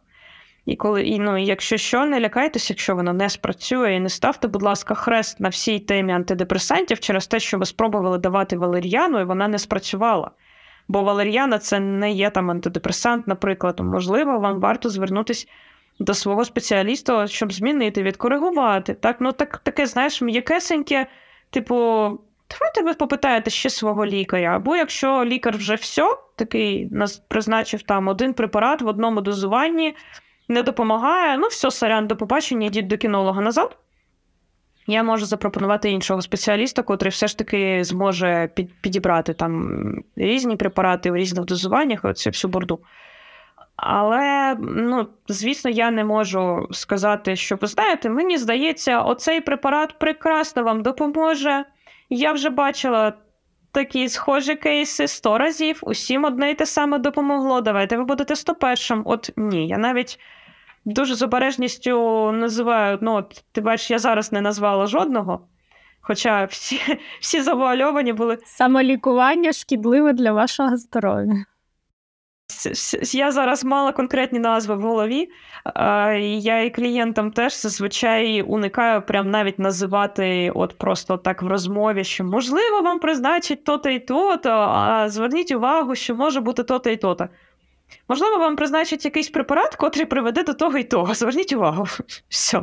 І коли, ну, якщо що, не лякайтеся, якщо воно не спрацює, і не ставте, будь ласка, хрест на всій темі антидепресантів через те, що ви спробували давати валер'яну, і вона не спрацювала. Бо валер'яна це не є там антидепресант, наприклад. Можливо, вам варто звернутися до свого спеціаліста, щоб змінити, відкоригувати. Так, ну так, Таке, знаєш, м'якесеньке, типу, давайте ви попитаєте ще свого лікаря. Або якщо лікар вже все, такий нас призначив там один препарат в одному дозуванні, не допомагає, ну все, сорян, до побачення, йдіть до кінолога назад. Я можу запропонувати іншого спеціаліста, котрий все ж таки зможе підібрати там різні препарати в різних дозуваннях, оцю всю борду. Але, ну, звісно, я не можу сказати, що ви знаєте, мені здається, оцей препарат прекрасно вам допоможе. Я вже бачила такі схожі кейси сто разів, усім одне і те саме допомогло. Давайте ви будете 101 От ні, я навіть дуже з обережністю називаю. Ну, от, ти бачиш, я зараз не назвала жодного. Хоча всі всі завуальовані були. Самолікування шкідливе для вашого здоров'я. Я зараз мала конкретні назви в голові, я і клієнтам теж зазвичай уникаю прям навіть називати от просто так в розмові, що можливо вам призначить то-то і то-то, а зверніть увагу, що може бути то-то і то-то. Можливо, вам призначить якийсь препарат, котрий приведе до того і того. Зверніть увагу. Все.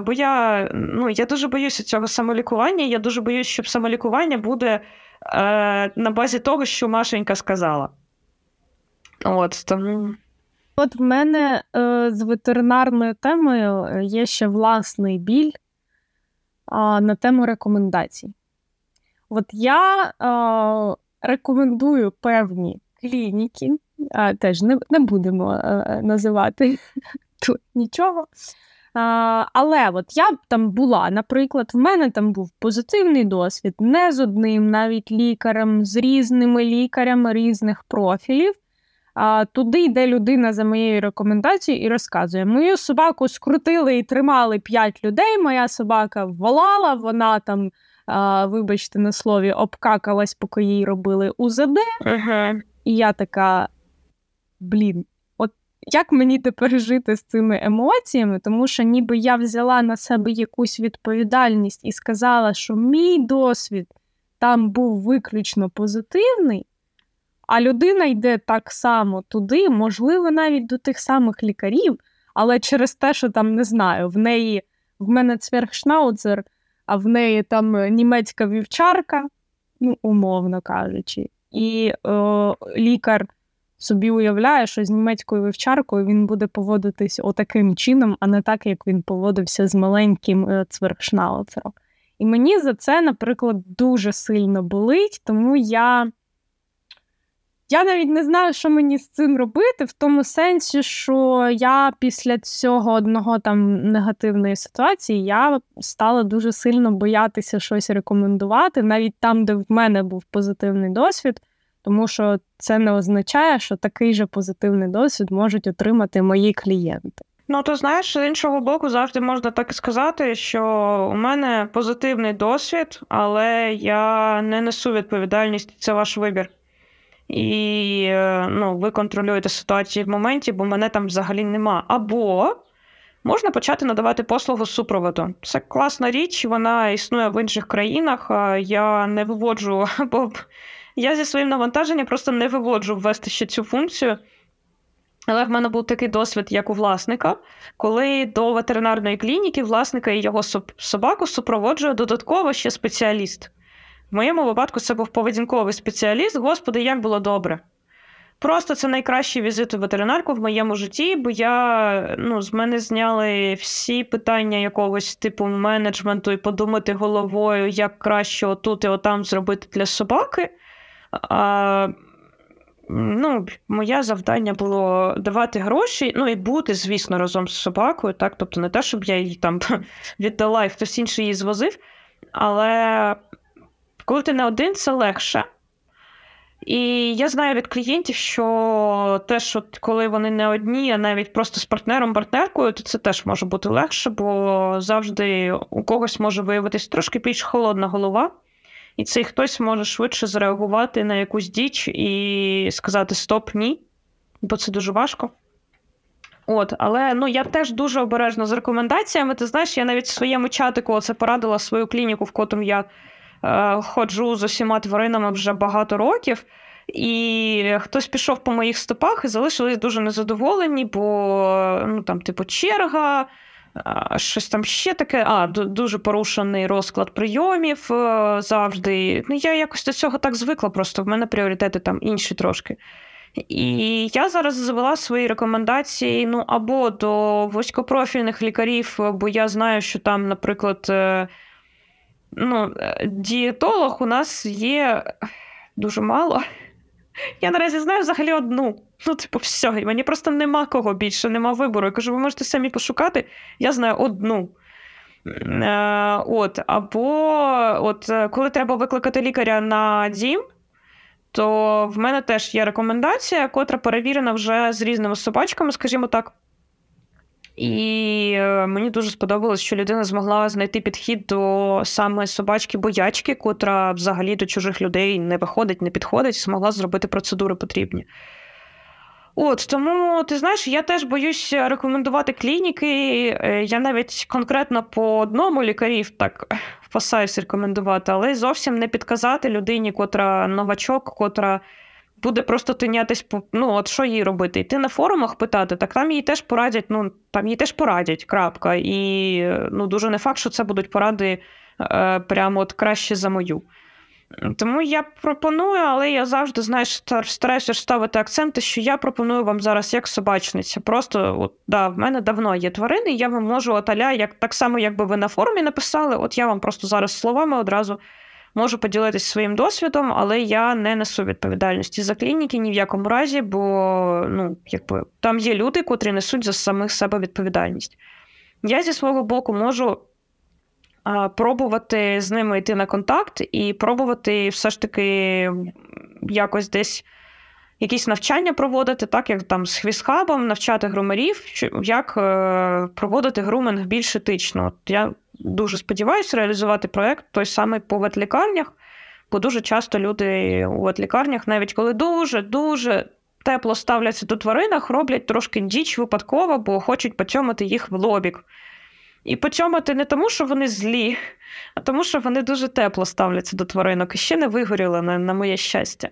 Бо я ну, я дуже боюся цього самолікування. Я дуже боюся, що самолікування буде е, на базі того, що Машенька сказала. От тому. От в мене е, з ветеринарною темою е, є ще власний біль е, на тему рекомендацій. От я е, рекомендую певні клініки, а, теж не не будемо е, називати тут нічого. А, Але от я там була, наприклад, в мене там був позитивний досвід не з одним навіть лікарем, з різними лікарями різних профілів а, туди йде людина за моєю рекомендацією і розказує: мою собаку скрутили і тримали п'ять людей. Моя собака волала, вона там, а, вибачте, на слові, обкакалась, поки їй робили УЗД. Ага. І я така, блін. от Як мені тепер жити з цими емоціями, тому що ніби я взяла на себе якусь відповідальність і сказала, що мій досвід там був виключно позитивний, а людина йде так само туди, можливо, навіть до тих самих лікарів, але через те, що там не знаю, в неї в мене цверхшнауцер, а в неї там німецька вівчарка, ну, умовно кажучи, і е, лікар собі уявляє, що з німецькою вівчаркою він буде поводитись отаким чином, а не так, як він поводився з маленьким е. І мені за це, наприклад, дуже сильно болить, тому я. Я навіть не знаю, що мені з цим робити, в тому сенсі, що я після цього одного там негативної ситуації я стала дуже сильно боятися щось рекомендувати, навіть там, де в мене був позитивний досвід, тому що це не означає, що такий же позитивний досвід можуть отримати мої клієнти. Ну, то знаєш, з іншого боку, завжди можна так і сказати, що у мене позитивний досвід, але я не несу відповідальність, це ваш вибір. І е, ну, ви контролюєте ситуацію в моменті, бо мене там взагалі нема. Або можна почати надавати послугу супроводу. Це класна річ, вона існує в інших країнах. Я не виводжу, бо я зі своїм навантаженням просто не виводжу ввести ще цю функцію. Але в мене був такий досвід, як у власника, коли до ветеринарної клініки власника і його собаку супроводжує додатково ще спеціаліст. В моєму випадку це був поведінковий спеціаліст. Господи, як було добре. Просто це найкращий візит у ветеринарку в моєму житті, бо я ну, з мене зняли всі питання якогось типу менеджменту і подумати головою, як краще отут і отам зробити для собаки. А, ну, Моє завдання було давати гроші, ну і бути, звісно, разом з собакою. так, Тобто не те, щоб я її там віддала і хтось інший її звозив. Але коли ти не один, це легше. І я знаю від клієнтів, що те, що коли вони не одні, а навіть просто з партнером-партнеркою, то це теж може бути легше, бо завжди у когось може виявитись трошки більш холодна голова, і цей хтось може швидше зреагувати на якусь діч і сказати Стоп, ні, бо це дуже важко. От, Але ну, я теж дуже обережна з рекомендаціями. Ти знаєш, я навіть в своєму чатику це порадила свою клініку, в котру я ходжу з усіма тваринами вже багато років. І хтось пішов по моїх стопах і залишились дуже незадоволені, бо ну, там, типу, черга, щось там ще таке, а, дуже порушений розклад прийомів е, завжди. Ну, Я якось до цього так звикла, просто в мене пріоритети там інші трошки. І я зараз завела свої рекомендації ну, або до вузькопрофільних лікарів, бо я знаю, що там, наприклад, е, ну, е, дієтолог у нас є дуже мало. Я наразі знаю взагалі одну. Ну, типу, все, мені просто нема кого більше, нема вибору. Я кажу, ви можете самі пошукати, я знаю одну. Е, от, Або от, е, коли треба викликати лікаря на дім, то в мене теж є рекомендація, котра перевірена вже з різними собачками, скажімо так. І е, мені дуже сподобалось, що людина змогла знайти підхід до саме собачки-боячки, котра взагалі до чужих людей не виходить, не підходить, змогла зробити процедури потрібні. От тому ти знаєш, я теж боюсь рекомендувати клініки. Е, я навіть конкретно по одному лікарів так впасаюсь рекомендувати, але зовсім не підказати людині, котра новачок, котра буде просто тинятись ну, от що їй робити? Йти на форумах питати, так там їй теж порадять, ну там їй теж порадять, крапка. І ну, дуже не факт, що це будуть поради е, прямо от краще за мою. Тому я пропоную, але я завжди знаєш, стараюся ставити акценти, що я пропоную вам зараз як собачниця. Просто от, да, в мене давно є тварини, і я вам можу от аля, як так само, якби ви на форумі написали, от я вам просто зараз словами одразу можу поділитися своїм досвідом, але я не несу відповідальності за клініки ні в якому разі, бо ну, якби, там є люди, котрі несуть за самих себе відповідальність. Я зі свого боку можу пробувати з ними йти на контакт і пробувати все ж таки якось десь. Якісь навчання проводити, так як там з хвістхабом навчати грумерів, як е, проводити груминг більш етично. От Я дуже сподіваюся реалізувати проєкт той самий по ветлікарнях, бо дуже часто люди у ветлікарнях, навіть коли дуже-дуже тепло ставляться до тваринах, роблять трошки діч випадково, бо хочуть поцьомати їх в лобік. І поцьомати не тому, що вони злі, а тому, що вони дуже тепло ставляться до тваринок і ще не вигоріли на, на моє щастя.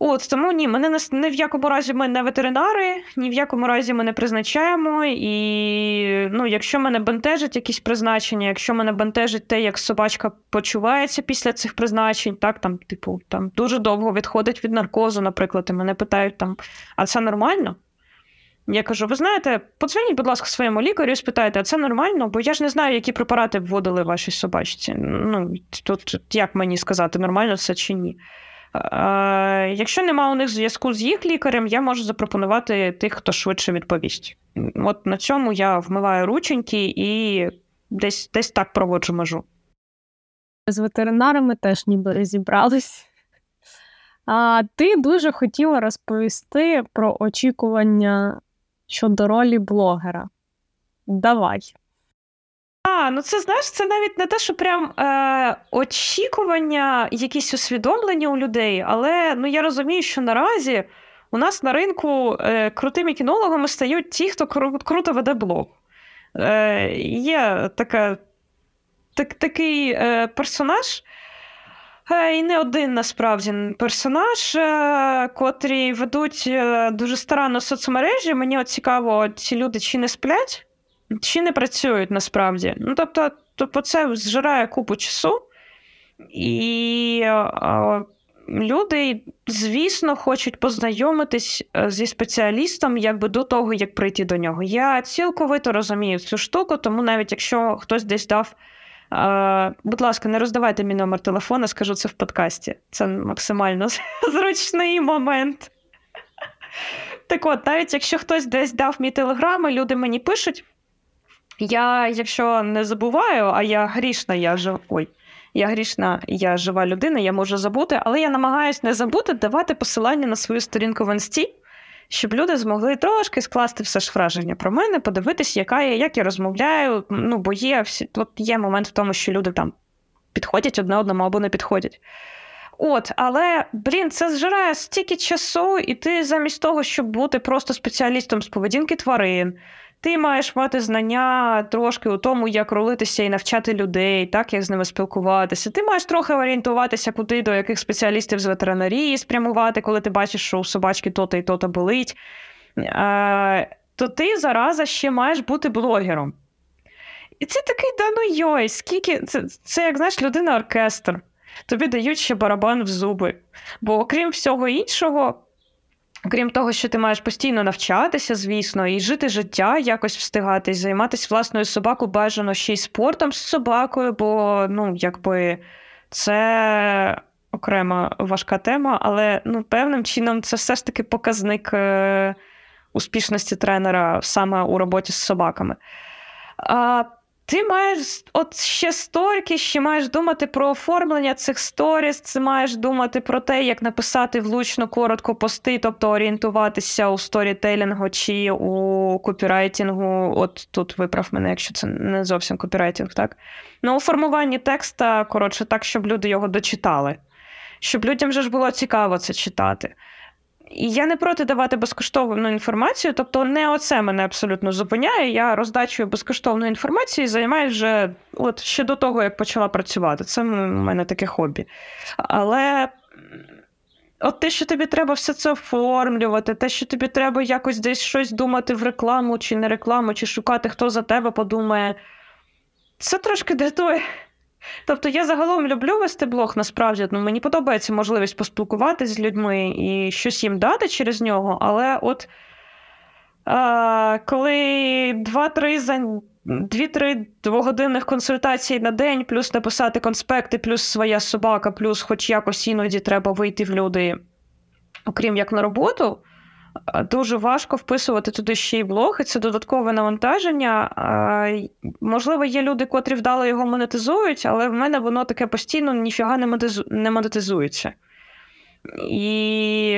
От тому ні, мене не, не в якому разі ми не ветеринари, ні в якому разі ми не призначаємо. І ну, якщо мене бентежить якісь призначення, якщо мене бентежить те, як собачка почувається після цих призначень, так там, типу, там дуже довго відходить від наркозу, наприклад, і мене питають там, а це нормально? Я кажу: ви знаєте, подзвоніть, будь ласка, своєму лікарю і спитайте, а це нормально? Бо я ж не знаю, які препарати вводили вашій собачці. Ну, тут як мені сказати, нормально це чи ні. Е, якщо нема у них зв'язку з їх лікарем, я можу запропонувати тих, хто швидше відповість. От на цьому я вмиваю рученьки і десь десь так проводжу межу. З ветеринарами теж ніби розібрались. А ти дуже хотіла розповісти про очікування щодо ролі блогера. Давай. А, ну це знаєш, це навіть не те, що прям е, очікування, якісь усвідомлення у людей, але ну я розумію, що наразі у нас на ринку е, крутими кінологами стають ті, хто кру- круто веде блог. Е, Є така, так, такий е, персонаж, е, і не один насправді персонаж, е, котрі ведуть е, дуже старанно соцмережі. Мені от цікаво, ці люди чи не сплять, чи не працюють насправді. Ну, тобто, тобто це зжирає купу часу, і е, люди, звісно, хочуть познайомитись е, зі спеціалістом якби до того, як прийти до нього. Я цілковито розумію цю штуку, тому навіть якщо хтось десь дав. Е, будь ласка, не роздавайте мій номер телефона, скажу це в подкасті. Це максимально зручний момент. Так от, навіть якщо хтось десь дав мій телеграм, люди мені пишуть. Я, якщо не забуваю, а я грішна, я жив... Ой, я грішна, я жива людина, я можу забути, але я намагаюся не забути давати посилання на свою сторінку в інсті, щоб люди змогли трошки скласти все ж враження про мене, подивитись, яка я, як я розмовляю. Ну, бо є всі, от є момент в тому, що люди там підходять одне одному або не підходять. От, але, блін, це зжирає стільки часу, і ти замість того, щоб бути просто спеціалістом з поведінки тварин, ти маєш мати знання трошки у тому, як ролитися і навчати людей, так, як з ними спілкуватися. Ти маєш трохи орієнтуватися, куди до яких спеціалістів з ветеринарії спрямувати, коли ти бачиш, що у собачки то-то і то-то болить. То ти зараза ще маєш бути блогером. І це такий да ну йой, скільки. Це, це як знаєш, людина-оркестр. Тобі дають ще барабан в зуби. Бо окрім всього іншого. Крім того, що ти маєш постійно навчатися, звісно, і жити життя, якось встигати, займатися власною собакою бажано ще й спортом з собакою, бо ну, якби це окрема важка тема, але ну, певним чином це все ж таки показник е- успішності тренера саме у роботі з собаками. А ти маєш от ще сторіки, ще маєш думати про оформлення цих сторіс, ти маєш думати про те, як написати влучно, коротко пости, тобто орієнтуватися у сторітейлінгу чи у копірайтингу. От тут виправ мене, якщо це не зовсім копірайтинг, так? Ну, у формуванні текста, коротше, так, щоб люди його дочитали. Щоб людям вже ж було цікаво це читати. І я не проти давати безкоштовну інформацію, тобто не оце мене абсолютно зупиняє. Я роздачою безкоштовної інформації займаюся вже от ще до того, як почала працювати. Це в мене таке хобі. Але от те, що тобі треба все це оформлювати, те, що тобі треба якось десь щось думати в рекламу чи не рекламу, чи шукати, хто за тебе подумає, це трошки дратує. Тобто я загалом люблю вести блог, насправді ну, мені подобається можливість поспілкуватися з людьми і щось їм дати через нього, але от а, коли 2-3 за. Дві-три двогодинних консультацій на день, плюс написати конспекти, плюс своя собака, плюс хоч якось іноді треба вийти в люди, окрім як на роботу. Дуже важко вписувати туди ще й блог, і це додаткове навантаження. Можливо, є люди, котрі вдало його монетизують, але в мене воно таке постійно ніфіга не монетизується. І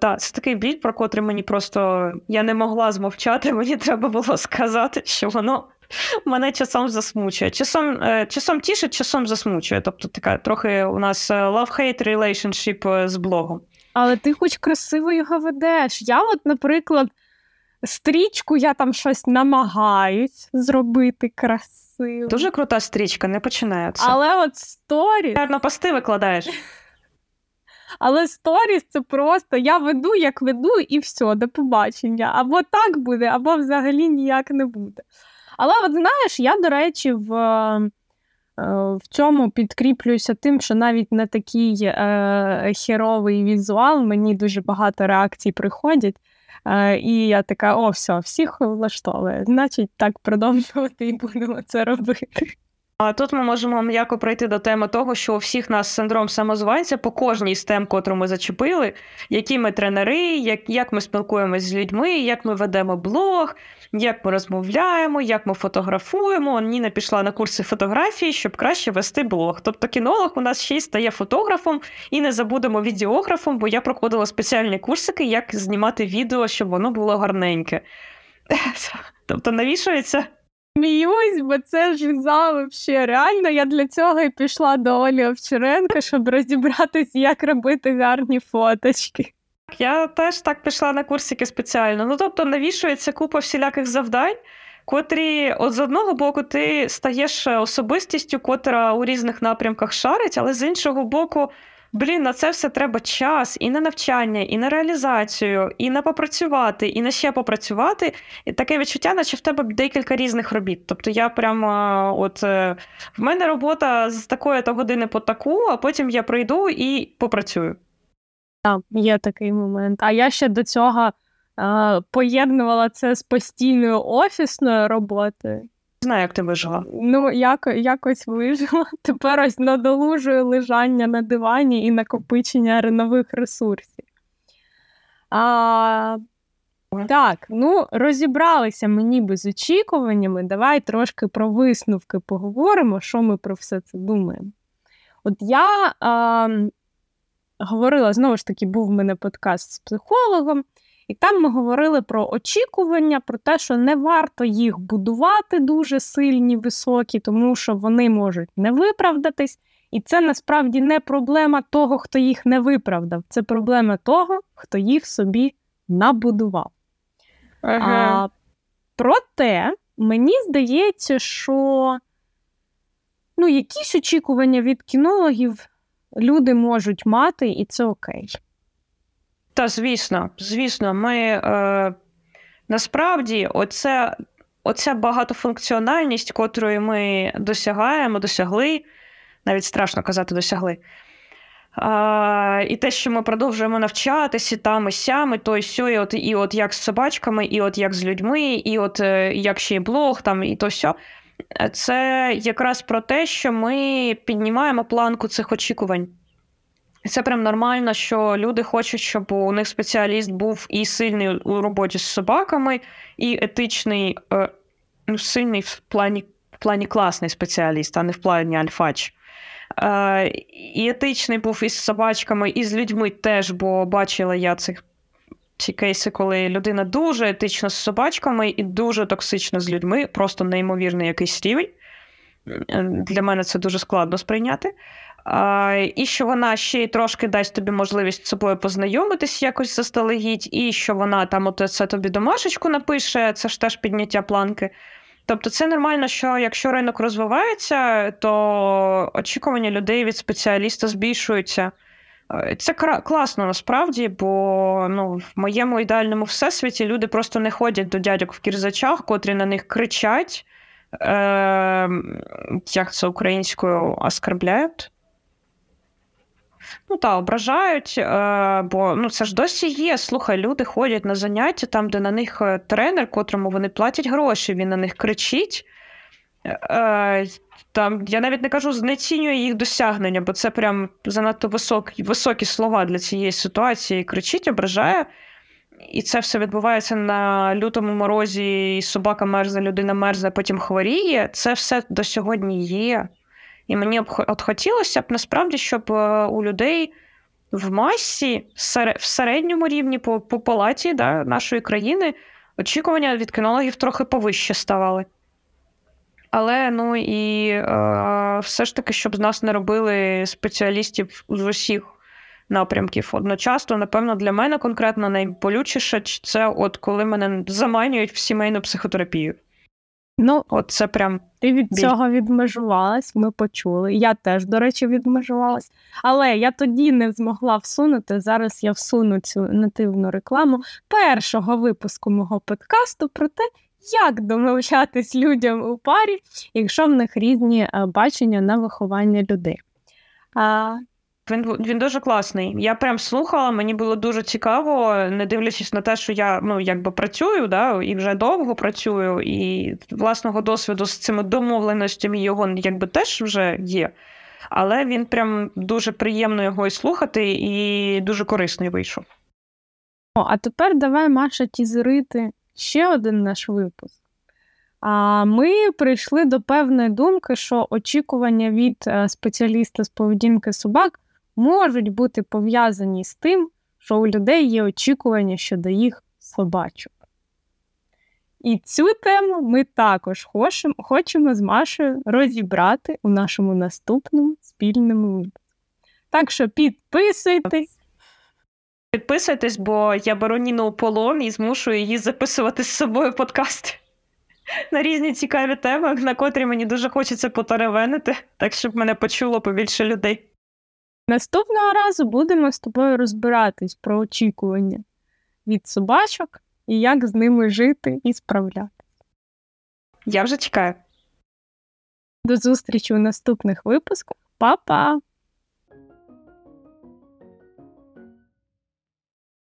так, це такий біль, про котрий мені просто я не могла змовчати, мені треба було сказати, що воно мене часом засмучує. Часом е, часом тішить, часом засмучує. Тобто така трохи у нас е, love-hate relationship е, з блогом. Але ти хоч красиво його ведеш. Я, от, наприклад, стрічку я там щось намагаюсь зробити красиво. Дуже крута стрічка, не починаю це. Але от сторіс... На пости викладаєш. Але сторіс це просто я веду, як веду, і все, до побачення. Або так буде, або взагалі ніяк не буде. Але от знаєш, я, до речі, в в цьому підкріплююся тим, що навіть на такий е, херовий візуал мені дуже багато реакцій приходять. Е, і я така: о, все, всіх влаштовує. Значить, так продовжувати і будемо це робити. А тут ми можемо м'яко прийти до теми того, що у всіх нас синдром самозванця по кожній з тем, котру ми зачепили, які ми тренери, як як ми спілкуємося з людьми, як ми ведемо блог, як ми розмовляємо, як ми фотографуємо. Ніна пішла на курси фотографії, щоб краще вести блог. Тобто кінолог у нас ще й стає фотографом і не забудемо відеографом, бо я проходила спеціальні курсики, як знімати відео, щоб воно було гарненьке. Тобто навішується? Сміюсь, бо це ж вообще. Реально, я для цього і пішла до Олі Овчаренко, щоб розібратись, як робити гарні фоточки. Я теж так пішла на курсики спеціально. Ну, тобто, навішується купа всіляких завдань, котрі, от з одного боку, ти стаєш особистістю, котра у різних напрямках шарить, але з іншого боку, блін, на це все треба час і на навчання, і на реалізацію, і на попрацювати, і на ще попрацювати. І таке відчуття, наче в тебе декілька різних робіт. Тобто я прямо от е, в мене робота з такої то години по таку, а потім я прийду і попрацюю. Так, є такий момент. А я ще до цього е, поєднувала це з постійною офісною роботою. Знаю, як ти вижила. Ну, яко, якось вижила. Тепер ось надолужую лежання на дивані і накопичення нових ресурсів. А, Так, ну розібралися ми ніби з очікуваннями. Давай трошки про висновки поговоримо, що ми про все це думаємо. От я а, говорила, знову ж таки, був в мене подкаст з психологом, і там ми говорили про очікування, про те, що не варто їх будувати дуже сильні, високі, тому що вони можуть не виправдатись. І це насправді не проблема того, хто їх не виправдав. Це проблема того, хто їх собі набудував. Ага. А, Проте мені здається, що ну, якісь очікування від кінологів люди можуть мати, і це окей. Та, звісно, звісно, ми е, насправді оце, оця багатофункціональність, котрої ми досягаємо, досягли, навіть страшно казати, досягли. А, І те, що ми продовжуємо навчатися там і сям, і то і сьо, і от, і от як з собачками, і от як з людьми, і от е, як ще й блог, там, і то сьо. Це якраз про те, що ми піднімаємо планку цих очікувань. Це прям нормально, що люди хочуть, щоб у них спеціаліст був і сильний у роботі з собаками, і етичний, е, ну, сильний в плані в плані класний спеціаліст, а не в плані альфач. Е, І етичний був із собачками, і з людьми теж, бо бачила я цих ці кейси, коли людина дуже етична з собачками і дуже токсична з людьми, просто неймовірний якийсь рівень. Для мене це дуже складно сприйняти. І що вона ще й трошки дасть тобі можливість з собою познайомитись якось заздалегідь, і що вона там от це тобі домашечку напише, це ж теж підняття планки. Тобто, це нормально, що якщо ринок розвивається, то очікування людей від спеціаліста збільшуються. Це класно насправді, бо ну, в моєму ідеальному всесвіті люди просто не ходять до дядьок в кірзачах, котрі на них кричать, е, як це українською оскарбляють. Ну так, ображають, е, бо ну, це ж досі є. Слухай, люди ходять на заняття там, де на них е, тренер, котрому вони платять гроші, він на них кричить. Е, там, Я навіть не кажу, знецінює їх досягнення, бо це прям занадто високі, високі слова для цієї ситуації. Кричить, ображає. І це все відбувається на лютому морозі, і собака мерзне, людина мерзне, потім хворіє. Це все до сьогодні є. І мені б от хотілося б насправді, щоб е, у людей в масі, в середньому рівні по, по палаті да, нашої країни очікування від кінологів трохи повище ставали. Але ну і е, все ж таки, щоб з нас не робили спеціалістів з усіх напрямків одночасно, напевно, для мене конкретно найболючіше це от коли мене заманюють в сімейну психотерапію. Ну, от це прям ти від біль. цього відмежувалась, ми почули. Я теж, до речі, відмежувалась. Але я тоді не змогла всунути. Зараз я всуну цю нативну рекламу першого випуску мого подкасту про те, як домовчатись людям у парі, якщо в них різні е, бачення на виховання людей. А, він він дуже класний. Я прям слухала, мені було дуже цікаво, не дивлячись на те, що я ну, якби працюю, да, і вже довго працюю, і власного досвіду з цими домовленостями його якби теж вже є. Але він прям дуже приємно його і слухати, і дуже корисний вийшов. О, А тепер давай, Маша, тізерити ще один наш випуск. А ми прийшли до певної думки, що очікування від е, спеціаліста з поведінки собак можуть бути пов'язані з тим, що у людей є очікування щодо їх собачок. І цю тему ми також хочемо, хочемо з Машею розібрати у нашому наступному спільному випуску. Так що підписуйтесь. Підписуйтесь, бо я беру Ніну у полон і змушую її записувати з собою подкасти на різні цікаві теми, на котрі мені дуже хочеться потеревенити, так щоб мене почуло побільше людей. Наступного разу будемо з тобою розбиратись про очікування від собачок і як з ними жити і справлятися. Я вже чекаю. До зустрічі у наступних випусках. Па-па!